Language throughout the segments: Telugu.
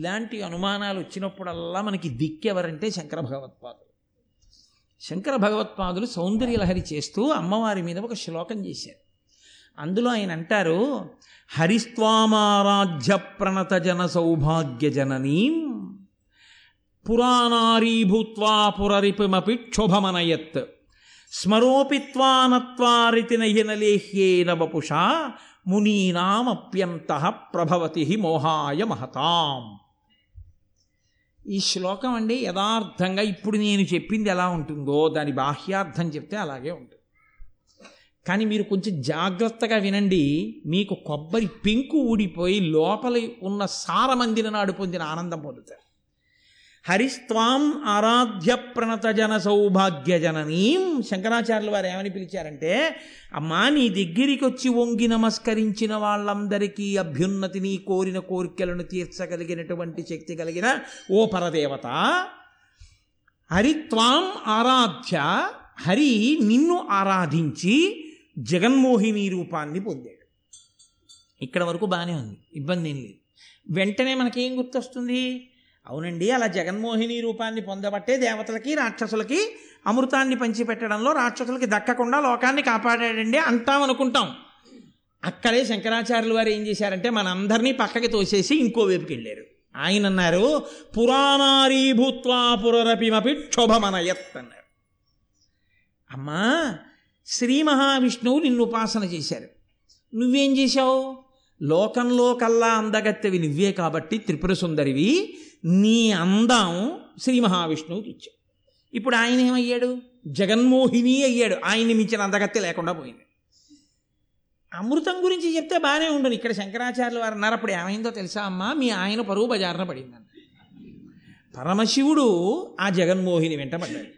ఇలాంటి అనుమానాలు వచ్చినప్పుడల్లా మనకి దిక్కెవరంటే శంకర భగవత్పాదులు. శంకర భగవత్పాదులు సౌందర్యలహరి చేస్తూ అమ్మవారి మీద ఒక శ్లోకం చేశారు. అందులో ఆయన అంటారు హరిస్వామారాధ్య ప్రణత జన సౌభాగ్య జననీం పురాణారీభూత్వా పురరిపిమపి క్షోభమనయత్ స్మరోపిత్వానత్వారితి నహినలేహ్యేన వపుషా మునీనామప్యంత ప్రభవతి మోహాయ మహతాం. ఈ శ్లోకం అండి యథార్థంగా ఇప్పుడు నేను చెప్పింది ఎలా ఉంటుందో దాని బాహ్యార్థం చెప్తే అలాగే ఉంటుంది. కానీ మీరు కొంచెం జాగ్రత్తగా వినండి మీకు కొబ్బరి పెంకు ఊడిపోయి లోపల ఉన్న సారమందిన నాడు పొందిన ఆనందం పొందుతారు. హరిస్త్వాం ఆరాధ్య ప్రణత జన సౌభాగ్య జననీం శంకరాచార్యులు వారు ఏమని పిలిచారంటే అమ్మా నీ దగ్గరికి వచ్చి వంగి నమస్కరించిన వాళ్ళందరికీ అభ్యున్నతిని కోరిన కోరికలను తీర్చగలిగినటువంటి శక్తి కలిగిన ఓ పరదేవత. హరిత్వాం ఆరాధ్య హరి నిన్ను ఆరాధించి జగన్మోహిని రూపాన్ని పొందాడు. ఇక్కడ వరకు బాగానే ఉంది ఇబ్బంది ఏం లేదు. వెంటనే మనకేం గుర్తొస్తుంది? అవునండి అలా జగన్మోహిని రూపాన్ని పొందబట్టే దేవతలకి రాక్షసులకి అమృతాన్ని పంచిపెట్టడంలో రాక్షసులకి దక్కకుండా లోకాన్ని కాపాడాడండి అంటాం అనుకుంటాం. అక్కడే శంకరాచార్యులు వారు ఏం చేశారంటే మనందరినీ పక్కకి తోసేసి ఇంకో వైపుకి వెళ్ళారు. ఆయన అన్నారు పురాణారీభూత్వా పురరపిమపి క్షోభమనయత్ అన్నారు అమ్మా శ్రీ మహావిష్ణువు నిన్ను ఉపాసన చేశారు. నువ్వేం చేశావు? లోకంలో కల్లా అందగత్తెవి నువ్వే కాబట్టి త్రిపుర సుందరివి నీ అందం శ్రీ మహావిష్ణువుకి ఇచ్చావు ఇప్పుడు ఆయన ఏమయ్యాడు? జగన్మోహిని అయ్యాడు. ఆయన్ని మించిన అందగత్తె లేకుండా పోయింది. అమృతం గురించి చెప్తే బాగానే ఉండదు ఇక్కడ శంకరాచార్యులు వారు అన్నారు అప్పుడు ఏమైందో తెలుసా అమ్మా? మీ ఆయన పరువు బజారున పడిందని పరమశివుడు ఆ జగన్మోహిని వెంటబడ్డాడు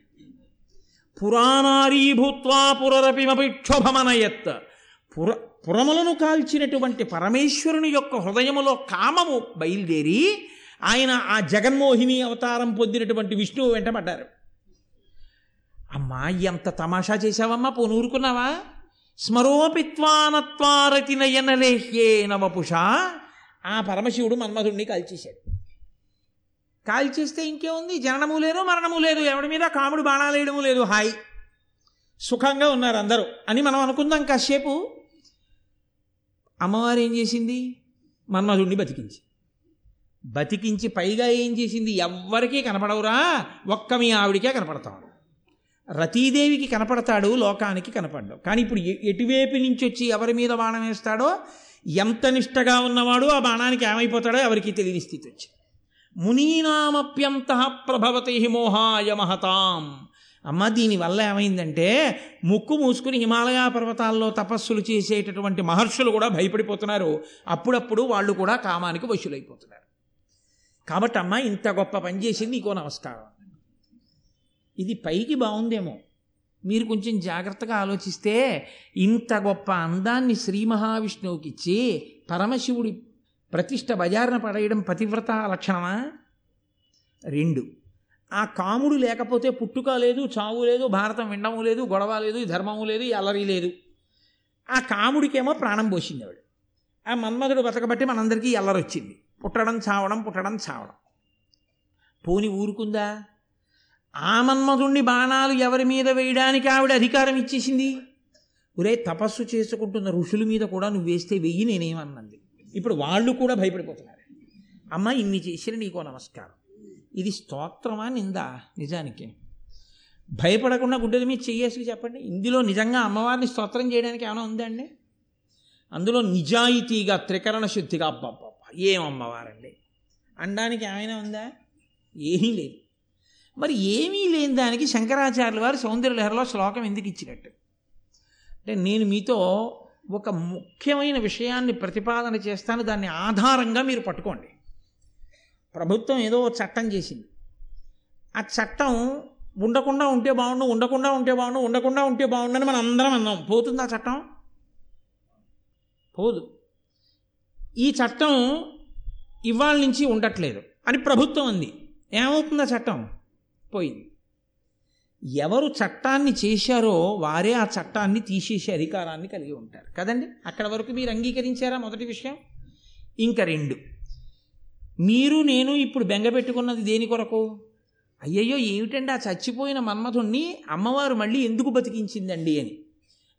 పురాణారీభూత్వా పురరపిమపి క్షోభమనయత్ పుర పురములను కాల్చినటువంటి పరమేశ్వరుని యొక్క హృదయములో కామము బయలుదేరి ఆయన ఆ జగన్మోహిని అవతారం పొందినటువంటి విష్ణువు వెంటబడ్డారు అమ్మా ఎంత తమాషా చేశావమ్మా పోనూరుకున్నావా? స్మరోపిత్వానత్వారతి నయనలేహ్యే నవపుష ఆ పరమశివుడు మన్మధుడిని కాల్చేశాడు. కాల్చేస్తే ఇంకేముంది? జననము లేదు మరణము లేదు. ఎవడి మీద? కాముడు బాణాలేయడము లేదు. హాయ్. సుఖంగా ఉన్నారు అందరూ అని మనం అనుకుందాం కాసేపు. అమ్మవారు ఏం చేసింది? మన్మధుడిని బతికించి బతికించి పైగా ఏం చేసింది? ఎవ్వరికీ కనపడవురా. ఒక్క మీ ఆవిడికే కనపడతాడు. రతీదేవికి కనపడతాడు లోకానికి కనపడ్డావు కానీ ఇప్పుడు ఎటువైపు నుంచి వచ్చి ఎవరి మీద బాణం వేస్తాడో ఎంత నిష్టగా ఉన్నవాడు ఆ బాణానికి ఏమైపోతాడో ఎవరికి తెలియని స్థితి వచ్చి మునీనామప్యంత ప్రభవతి మోహాయ మహతాం. అమ్మ దీనివల్ల ఏమైందంటే ముక్కు మూసుకుని హిమాలయ పర్వతాల్లో తపస్సులు చేసేటటువంటి మహర్షులు కూడా భయపడిపోతున్నారు. అప్పుడప్పుడు వాళ్ళు కూడా కామానికి వశులైపోతున్నారు. కాబట్టి అమ్మ ఇంత గొప్ప పని చేసింది నీకో నమస్కారం. ఇది పైకి బాగుందేమో. మీరు కొంచెం జాగ్రత్తగా ఆలోచిస్తే ఇంత గొప్ప అందాన్ని శ్రీ మహావిష్ణువుకి ఇచ్చి పరమశివుడి ప్రతిష్ట బజారున పడేయడం పతివ్రత లక్షణమా? రెండు. ఆ కాముడు లేకపోతే పుట్టుక లేదు చావు లేదు భారతం వినడము లేదు గొడవ లేదు ధర్మము లేదు అలరి లేదు. ఆ కాముడికేమో ప్రాణం పోసింది ఆవిడ. ఆ మన్మధుడు బతకబట్టి మనందరికీ ఈ వచ్చింది పుట్టడం చావడం పుట్టడం చావడం. పోని ఊరుకుందా? ఆ మన్మధుణ్ణి బాణాలు ఎవరి మీద వేయడానికి ఆవిడ అధికారం ఇచ్చేసింది? ఒరే తపస్సు చేసుకుంటున్న ఋషుల మీద కూడా నువ్వు వేస్తే వెయ్యి నేనేమన్నది ఇప్పుడు వాళ్ళు కూడా భయపడిపోతున్నారు. అమ్మ ఇన్ని చేసిన నీకో నమస్కారం. ఇది స్తోత్రమా నిందా? నిజానికి. భయపడకుండా గుడ్డల మీద చెయ్యేసి చెప్పండి. ఇందులో నిజంగా అమ్మవారిని స్తోత్రం చేయడానికి ఏమైనా ఉందండి? అందులో నిజాయితీగా త్రికరణ శుద్ధిగా అబ్బాబ్బా ఏం అమ్మవారండి? అనడానికి ఏమైనా ఉందా? ఏమీ లేదు. మరి ఏమీ లేని దానికి శంకరాచార్యుల వారు సౌందర్యలహరిలో శ్లోకం ఎందుకు ఇచ్చినట్టు? అంటే నేను మీతో ఒక ముఖ్యమైన విషయాన్ని ప్రతిపాదన చేస్తాను దాన్ని ఆధారంగా మీరు పట్టుకోండి. ప్రభుత్వం ఏదో చట్టం చేసింది. ఆ చట్టం ఉండకుండా ఉంటే బాగుండు ఉండకుండా ఉంటే బాగుండు ఉండకుండా ఉంటే బాగుండు అని మనం అందరం అన్నాం. పోతుంది ఆ చట్టం? పోదు. ఈ చట్టం ఇవాళ నుంచి ఉండట్లేదు అని ప్రభుత్వం అంది. ఏమవుతుంది ఆ చట్టం? పోయింది. ఎవరు చట్టాన్ని చేశారో వారే ఆ చట్టాన్ని తీసేసే అధికారాన్ని కలిగి ఉంటారు. కదండి? అక్కడ వరకు మీరు అంగీకరించారా మొదటి విషయం? ఇంకా రెండు. మీరు నేను ఇప్పుడు బెంగ పెట్టుకున్నది దేని కొరకు? అయ్యయ్యో ఏమిటండి ఆ చచ్చిపోయిన మన్మధుణ్ణి అమ్మవారు మళ్ళీ ఎందుకు బతికించిందండి అని.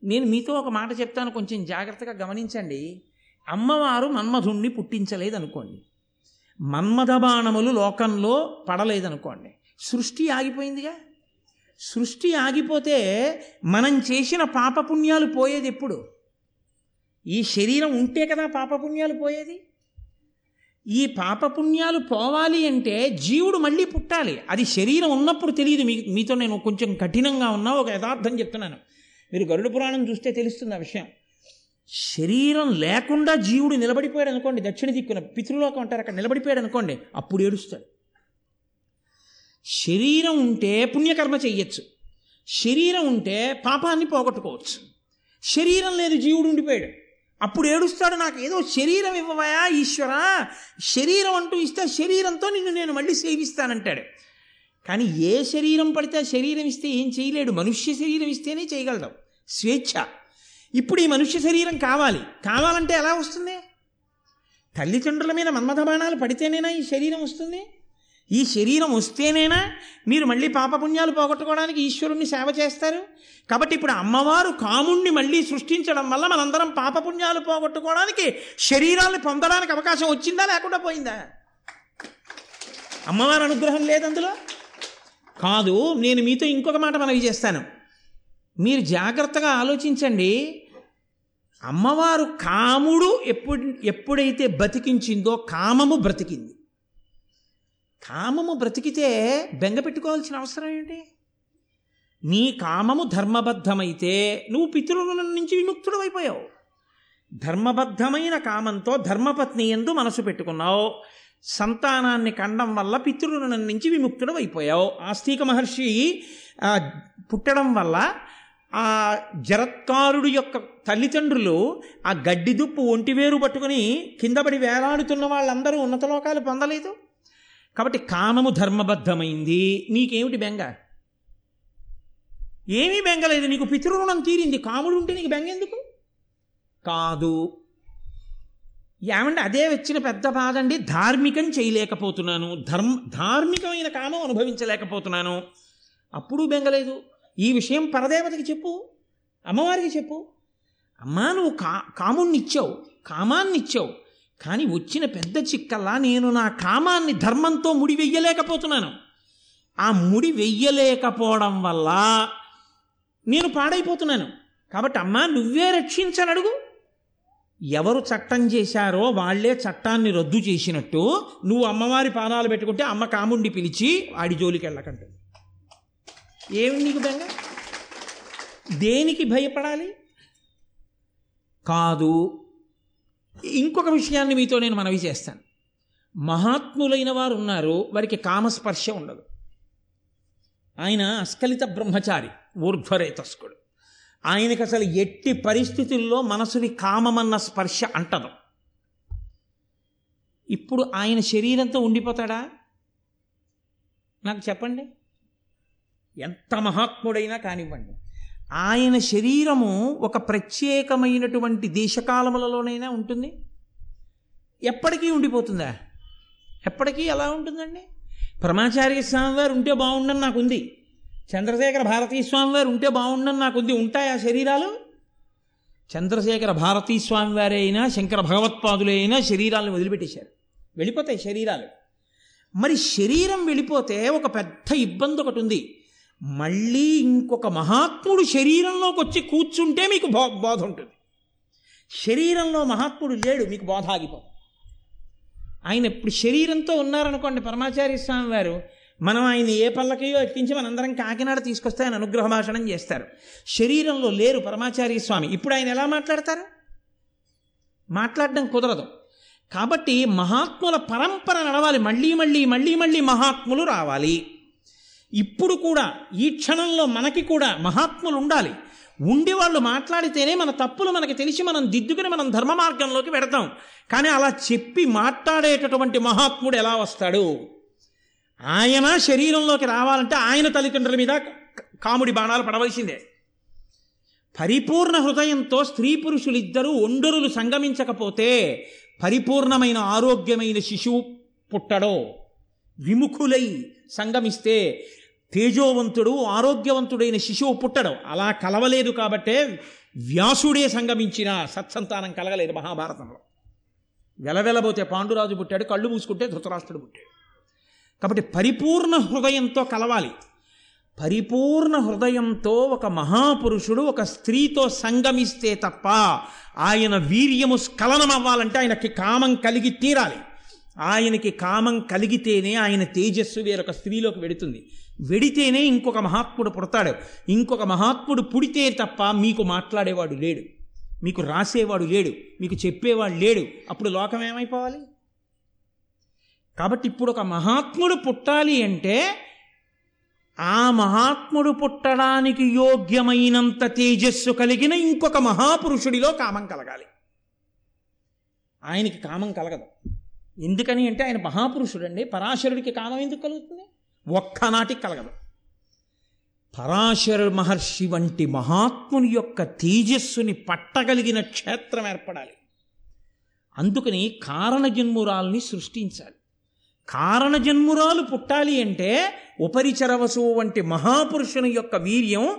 నేను మీతో ఒక మాట చెప్తాను కొంచెం జాగ్రత్తగా గమనించండి. అమ్మవారు మన్మధుణ్ణి పుట్టించలేదనుకోండి. మన్మథ బాణములు లోకంలో పడలేదనుకోండి. సృష్టి ఆగిపోయిందిగా? సృష్టి ఆగిపోతే మనం చేసిన పాపపుణ్యాలు పోయేది ఎప్పుడు? ఈ శరీరం ఉంటే కదా పాపపుణ్యాలు పోయేది? ఈ పాపపుణ్యాలు పోవాలి అంటే జీవుడు మళ్ళీ పుట్టాలి. అది శరీరం ఉన్నప్పుడు తెలియదు మీ మీతో నేను కొంచెం కఠినంగా ఉన్నా ఒక యథార్థం చెప్తున్నాను. మీరు గరుడ పురాణం చూస్తే తెలుస్తుంది ఆ విషయం. శరీరం లేకుండా జీవుడు నిలబడిపోయాడు అనుకోండి దక్షిణ దిక్కున పితృలోకం అంటారు అక్కడ నిలబడిపోయాడు అనుకోండి అప్పుడు ఏడుస్తాడు. శరీరం ఉంటే పుణ్యకర్మ చెయ్యొచ్చు. శరీరం ఉంటే పాపాన్ని పోగొట్టుకోవచ్చు. శరీరం లేదు జీవుడు ఉండిపోయాడు. అప్పుడు ఏడుస్తాడు నాకు ఏదో శరీరం ఇవ్వవయా ఈశ్వరా? శరీరం అంటూ ఇస్తే శరీరంతో నిన్ను నేను మళ్ళీ సేవిస్తానంటాడు. కానీ ఏ శరీరం పడితే శరీరం ఇస్తే ఏం చేయలేడు. మనుష్య శరీరం ఇస్తేనే చేయగలడు స్వేచ్ఛ. ఇప్పుడు ఈ మనుష్య శరీరం కావాలి. కావాలంటే ఎలా వస్తుంది? తల్లిదండ్రుల మీద మన్మథ బాణాలు పడితేనేనా ఈ శరీరం వస్తుంది? ఈ శరీరం వస్తేనేనా మీరు మళ్ళీ పాపపుణ్యాలు పోగొట్టుకోవడానికి ఈశ్వరుణ్ణి సేవ చేస్తారు? కాబట్టి ఇప్పుడు అమ్మవారు కాముణ్ణి మళ్ళీ సృష్టించడం వల్ల మనందరం పాపపుణ్యాలు పోగొట్టుకోవడానికి శరీరాన్ని పొందడానికి అవకాశం వచ్చిందా లేకుండా పోయిందా? అమ్మవారి అనుగ్రహం లేదు అందులో? కాదు నేను మీతో ఇంకొక మాట మనవి చేస్తాను. మీరు జాగ్రత్తగా ఆలోచించండి. అమ్మవారు కాముడు ఎప్పుడు ఎప్పుడైతే బతికించిందో కామము బ్రతికింది. కామము బ్రతికితే బెంగ పెట్టుకోవాల్సిన అవసరం ఏంటి? నీ కామము ధర్మబద్ధమైతే నువ్వు పితృల నుంచి విముక్తుడు అయిపోయావు ధర్మబద్ధమైన కామంతో ధర్మపత్ని ఎందు మనసు పెట్టుకున్నావు. సంతానాన్ని కండం వల్ల పితృరుణం నుంచి విముక్తుడు అయిపోయావు ఆస్తిక మహర్షి పుట్టడం వల్ల ఆ జరత్కారుడు యొక్క తల్లిదండ్రులు ఆ గడ్డి దుప్పు ఒంటివేరు పట్టుకుని కిందపడి వేలాడుతున్న వాళ్ళందరూ ఉన్నత లోకాలు పొందలేదు. కాబట్టి కామము ధర్మబద్ధమైంది. నీకేమిటి బెంగ? ఏమీ బెంగలేదు. నీకు పితృరుణం తీరింది. కాముడు ఉంటే నీకు బెంగ ఎందుకు? కాదు. ఏమంటే అదే వచ్చిన పెద్ద బాధ అండి ధార్మికం చేయలేకపోతున్నాను. ధర్మ ధార్మికమైన కామం అనుభవించలేకపోతున్నాను. అప్పుడు బెంగలేదు. ఈ విషయం పరదేవతకి చెప్పు. అమ్మవారికి చెప్పు. అమ్మా నువ్వు కా కాముణ్ణిచ్చావు ఇచ్చావు కామాన్ని ఇచ్చావు కానీ వచ్చిన పెద్ద చిక్కల్లా నేను నా కామాన్ని ధర్మంతో ముడి వెయ్యలేకపోతున్నాను ఆ ముడి వెయ్యలేకపోవడం వల్ల నేను పాడైపోతున్నాను. కాబట్టి అమ్మా నువ్వే రక్షించని అడుగు. ఎవరు చట్టం చేశారో వాళ్ళే చట్టాన్ని రద్దు చేసినట్టు నువ్వు అమ్మవారి పాదాలు పెట్టుకుంటే అమ్మ కాముండి పిలిచి వాడి జోలికి వెళ్ళకంటుంది. ఏమి నీకు బెంగ దేనికి భయపడాలి? కాదు. ఇంకొక విషయాన్ని మీతో నేను మనవి చేస్తాను. మహాత్ములైన వారు ఉన్నారు వారికి కామస్పర్శ ఉండదు. ఆయన అస్కలిత బ్రహ్మచారి ఊర్ధ్వరేతస్కుడు. ఆయనకి అసలు ఎట్టి పరిస్థితుల్లో మనసుని కామమన్న స్పర్శ అంటదు. ఇప్పుడు ఆయన శరీరంతో ఉండిపోతాడా? నాకు చెప్పండి. ఎంత మహాత్ముడైనా కానివ్వండి. ఆయన శరీరము ఒక ప్రత్యేకమైనటువంటి దేశకాలములలోనైనా ఉంటుంది? ఎప్పటికీ ఉండిపోతుందా? ఎప్పటికీ ఎలా ఉంటుందండి? పరమాచార్య స్వామి వారు ఉంటే బాగుండని నాకుంది. చంద్రశేఖర భారతీ స్వామి వారు ఉంటే బాగుండని నాకుంది. ఉంటాయా శరీరాలు? చంద్రశేఖర భారతీ స్వామి వారే అయినా శంకర భగవత్పాదులే అయినా శరీరాలను వదిలిపెట్టేశారు. వెళ్ళిపోతాయి శరీరాలు. మరి శరీరం వెళ్ళిపోతే ఒక పెద్ద ఇబ్బంది ఒకటి ఉంది మళ్ళీ ఇంకొక మహాత్ముడు శరీరంలోకి వచ్చి కూర్చుంటే మీకు బో బోధ ఉంటుంది. శరీరంలో మహాత్ముడు లేడు మీకు బోధ ఆగిపోదు. ఆయన ఇప్పుడు శరీరంతో ఉన్నారనుకోండి పరమాచార్య స్వామి వారు మనం ఆయన ఏ పల్లకయో ఎక్కించి మనందరం కాకినాడ తీసుకొస్తే ఆయన అనుగ్రహ భాషణం చేస్తారు. శరీరంలో లేరు పరమాచార్య స్వామి. ఇప్పుడు ఆయన ఎలా మాట్లాడతారు? మాట్లాడడం కుదరదు. కాబట్టి మహాత్ముల పరంపర నడవాలి. మళ్ళీ మళ్ళీ మళ్ళీ మళ్ళీ మహాత్ములు రావాలి. ఇప్పుడు కూడా ఈ క్షణంలో మనకి కూడా మహాత్ములు ఉండాలి. ఉండి వాళ్ళు మాట్లాడితేనే మన తప్పులు మనకి తెలిసి మనం దిద్దుకుని మనం ధర్మ మార్గంలోకి పెడతాం కానీ అలా చెప్పి మాట్లాడేటటువంటి మహాత్ముడు ఎలా వస్తాడు? ఆయన శరీరంలోకి రావాలంటే ఆయన తల్లిదండ్రుల మీద కాముడి బాణాలు పడవలసిందే. పరిపూర్ణ హృదయంతో స్త్రీ పురుషులిద్దరూ ఒండరులు సంగమించకపోతే పరిపూర్ణమైన ఆరోగ్యమైన శిశువు పుట్టడో విముఖులై సంగమిస్తే తేజోవంతుడు ఆరోగ్యవంతుడైన శిశువు పుట్టడం. అలా కలవలేదు కాబట్టే వ్యాసుడే సంగమించిన సత్సంతానం కలగలేదు మహాభారతంలో. వెలవెలబోతే పాండురాజు పుట్టాడు కళ్ళు మూసుకుంటే ధృతరాష్ట్రుడు పుట్టాడు. కాబట్టి పరిపూర్ణ హృదయంతో కలవాలి. పరిపూర్ణ హృదయంతో ఒక మహాపురుషుడు ఒక స్త్రీతో సంగమిస్తే తప్ప ఆయన వీర్యము స్ఖలనం అవ్వాలంటే ఆయనకి కామం కలిగి తీరాలి. ఆయనకి కామం కలిగితేనే ఆయన తేజస్సు వేరొక స్త్రీలోకి వెడుతుంది. వెడితేనే ఇంకొక మహాత్ముడు పుడతాడు. ఇంకొక మహాత్ముడు పుడితే తప్ప మీకు మాట్లాడేవాడు లేడు. మీకు రాసేవాడు లేడు. మీకు చెప్పేవాడు లేడు. అప్పుడు లోకం ఏమైపోవాలి? కాబట్టి ఇప్పుడు ఒక మహాత్ముడు పుట్టాలి అంటే ఆ మహాత్ముడు పుట్టడానికి యోగ్యమైనంత తేజస్సు కలిగిన ఇంకొక మహాపురుషుడిలో కామం కలగాలి. ఆయనకి కామం కలగదు. ఎందుకని అంటే ఆయన మహాపురుషుడండి. పరాశరుడికి కామం ఎందుకు కలుగుతుంది? ఒక్కనాటికి కలగదు. పరాశర మహర్షి వంటి మహాత్ముని యొక్క తేజస్సుని పట్టగలిగిన క్షేత్రం ఏర్పడాలి. అందుకని కారణజన్మురాల్ని సృష్టించాలి. కారణజన్మురాలు పుట్టాలి అంటే ఉపరిచరవసు వంటి మహాపురుషుని యొక్క వీర్యం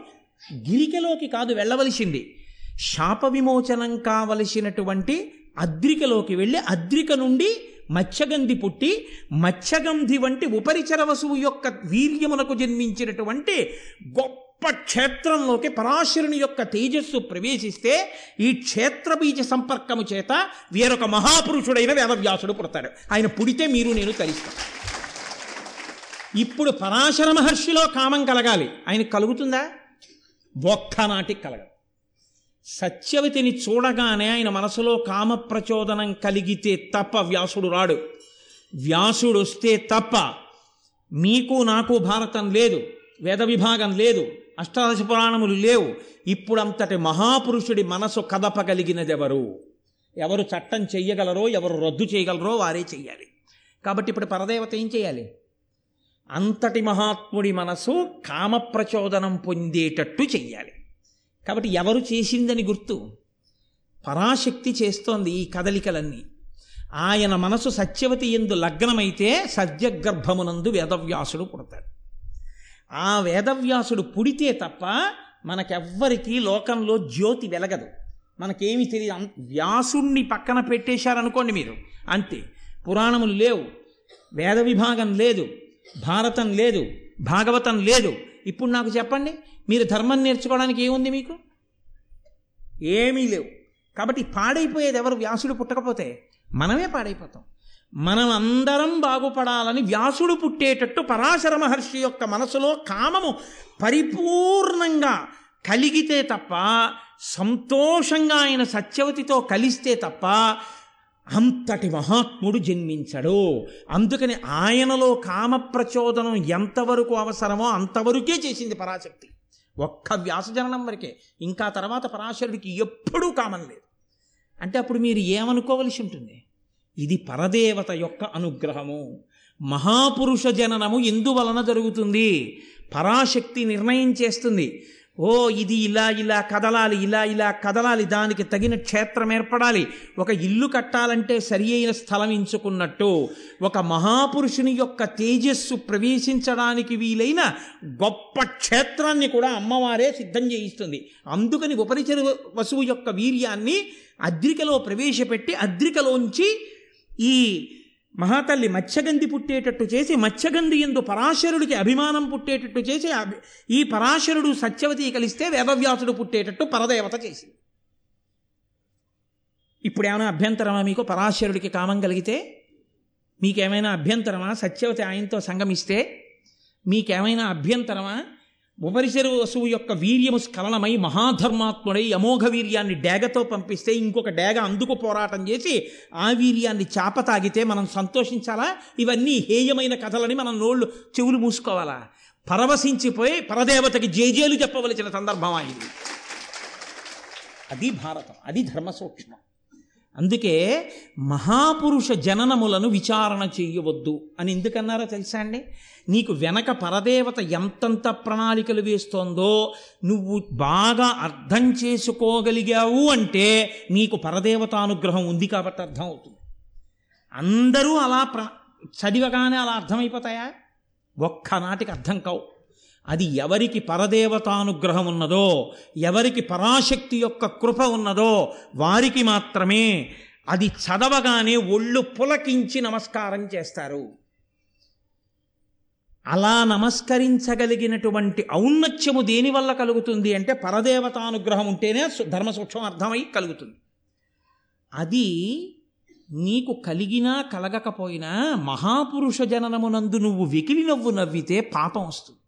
గిరికలోకి కాదు వెళ్ళవలసింది. శాప విమోచనం కావలసినటువంటి అద్రికలోకి వెళ్ళి అద్రిక నుండి మత్స్యగంధి పుట్టి మత్స్యగంధి వంటి ఉపరిచర వసువు యొక్క వీర్యమునకు జన్మించినటువంటి గొప్ప క్షేత్రంలోకి పరాశరుని యొక్క తేజస్సు ప్రవేశిస్తే ఈ క్షేత్రబీజ సంపర్కము చేత వేరొక మహాపురుషుడైన వేదవ్యాసుడు పుడతాడు. ఆయన పుడితే మీరు నేను తరిస్తాను. ఇప్పుడు పరాశర మహర్షిలో కామం కలగాలి. ఆయన కలుగుతుందా? ఒక్కనాటికి కలగదు. సత్యవతిని చూడగానే ఆయన మనసులో కామ ప్రచోదనం కలిగితే తప్ప వ్యాసుడు రాడు. వ్యాసుడు వస్తే తప్ప మీకు నాకు భారతం లేదు వేద విభాగం లేదు అష్టాదశ పురాణములు లేవు. ఇప్పుడంతటి మహాపురుషుడి మనసు కదపగలిగినదెవరు? ఎవరు చట్టం చెయ్యగలరో ఎవరు రద్దు చేయగలరో వారే చెయ్యాలి. కాబట్టి ఇప్పుడు పరదేవత ఏం చేయాలి అంతటి మహాత్ముడి మనసు కామప్రచోదనం పొందేటట్టు చెయ్యాలి. కాబట్టి ఎవరు చేసిందని గుర్తు. పరాశక్తి చేస్తోంది ఈ కదలికలన్నీ. ఆయన మనసు సత్యవతి ఎందు లగ్నమైతే సద్యగర్భమునందు వేదవ్యాసుడు పుడతాడు. ఆ వేదవ్యాసుడు పుడితే తప్ప మనకెవ్వరికీ లోకంలో జ్యోతి వెలగదు. మనకేమి తెలియదు. వ్యాసుణ్ణి పక్కన పెట్టేశారనుకోండి మీరు. అంతే. పురాణములు లేవు. వేద విభాగం లేదు. భారతం లేదు. భాగవతం లేదు. ఇప్పుడు నాకు చెప్పండి మీరు ధర్మం నేర్చుకోవడానికి ఏముంది మీకు? ఏమీ లేవు. కాబట్టి పాడైపోయేది ఎవరు? వ్యాసుడు పుట్టకపోతే మనమే పాడైపోతాం. మనం అందరం బాగుపడాలని వ్యాసుడు పుట్టేటట్టు పరాశర మహర్షి యొక్క మనసులో కామము పరిపూర్ణంగా కలిగితే తప్ప సంతోషంగా ఆయన సత్యవతితో కలిస్తే తప్ప అంతటి మహాత్ముడు జన్మించడు. అందుకని ఆయనలో కామ ప్రచోదనం ఎంతవరకు అవసరమో అంతవరకే చేసింది పరాశక్తి. ఒక్క వ్యాసజననం వరకే. ఇంకా తర్వాత పరాశరుడికి ఎప్పుడూ కామం లేదు. అంటే అప్పుడు మీరు ఏమనుకోవలసి ఉంటుంది? ఇది పరదేవత యొక్క అనుగ్రహము. మహాపురుష జననము ఎందువలన జరుగుతుంది? పరాశక్తి నిర్ణయం చేస్తుంది. ఓ ఇది ఇలా ఇలా కదలాలి ఇలా ఇలా కదలాలి దానికి తగిన క్షేత్రం ఏర్పడాలి. ఒక ఇల్లు కట్టాలంటే సరి అయిన స్థలం ఎంచుకున్నట్టు ఒక మహాపురుషుని యొక్క తేజస్సు ప్రవేశించడానికి వీలైన గొప్ప క్షేత్రాన్ని కూడా అమ్మవారే సిద్ధం చేయిస్తుంది. అందుకని ఉపరిచర వసువు యొక్క వీర్యాన్ని అద్రికలో ప్రవేశపెట్టి అద్రికలోంచి ఈ మహాతల్లి మత్స్యగంధి పుట్టేటట్టు చేసి మత్స్యగంధి ఎందు పరాశరుడికి అభిమానం పుట్టేటట్టు చేసి ఈ పరాశరుడు సత్యవతి కలిస్తే వేదవ్యాసుడు పుట్టేటట్టు పరదేవత చేసింది ఇప్పుడు ఏమైనా అభ్యంతరమా మీకు? పరాశరుడికి కామం కలిగితే? మీకేమైనా అభ్యంతరమా? సత్యవతి ఆయనతో సంగమిస్తే? మీకేమైనా అభ్యంతరమా? ఉపరిశరు వసువు యొక్క వీర్యము స్ఖలనమై మహాధర్మాత్ముడై అమోఘ వీర్యాన్ని డేగతో పంపిస్తే ఇంకొక డేగ అందుకు పోరాటం చేసి ఆ వీర్యాన్ని చాప తాగితే మనం సంతోషించాలా? ఇవన్నీ హేయమైన కథలని మనం నోళ్ళు చెవులు మూసుకోవాలా? పరవశించిపోయి పరదేవతకి జేజేలు చెప్పవలసిన సందర్భం అయింది అది భారతం. అది ధర్మ సూక్ష్మం అందుకే మహాపురుష జననములను విచారణ చెయ్యవద్దు అని ఎందుకన్నారో తెలుసా అండి? నీకు వెనక పరదేవత ఎంతంత ప్రణాళికలు వేస్తోందో నువ్వు బాగా అర్థం చేసుకోగలిగావు అంటే నీకు పరదేవత అనుగ్రహం ఉంది కాబట్టి అర్థం అవుతుంది అందరూ అలా ప్ర చదివగానే అలా అర్థమైపోతాయా? ఒక్కనాటికి అర్థం కావు. అది ఎవరికి పరదేవతానుగ్రహం ఉన్నదో ఎవరికి పరాశక్తి యొక్క కృప ఉన్నదో వారికి మాత్రమే అది చదవగానే ఒళ్ళు పులకించి నమస్కారం చేస్తారు. అలా నమస్కరించగలిగినటువంటి ఔన్నత్యము దేనివల్ల కలుగుతుంది అంటే పరదేవతానుగ్రహం ఉంటేనే ధర్మ సూక్ష్మం అర్థమై కలుగుతుంది. అది నీకు కలిగినా కలగకపోయినా మహాపురుష జననమునందు నువ్వు వెకిలి నవ్వు నవ్వితే పాపం వస్తుంది.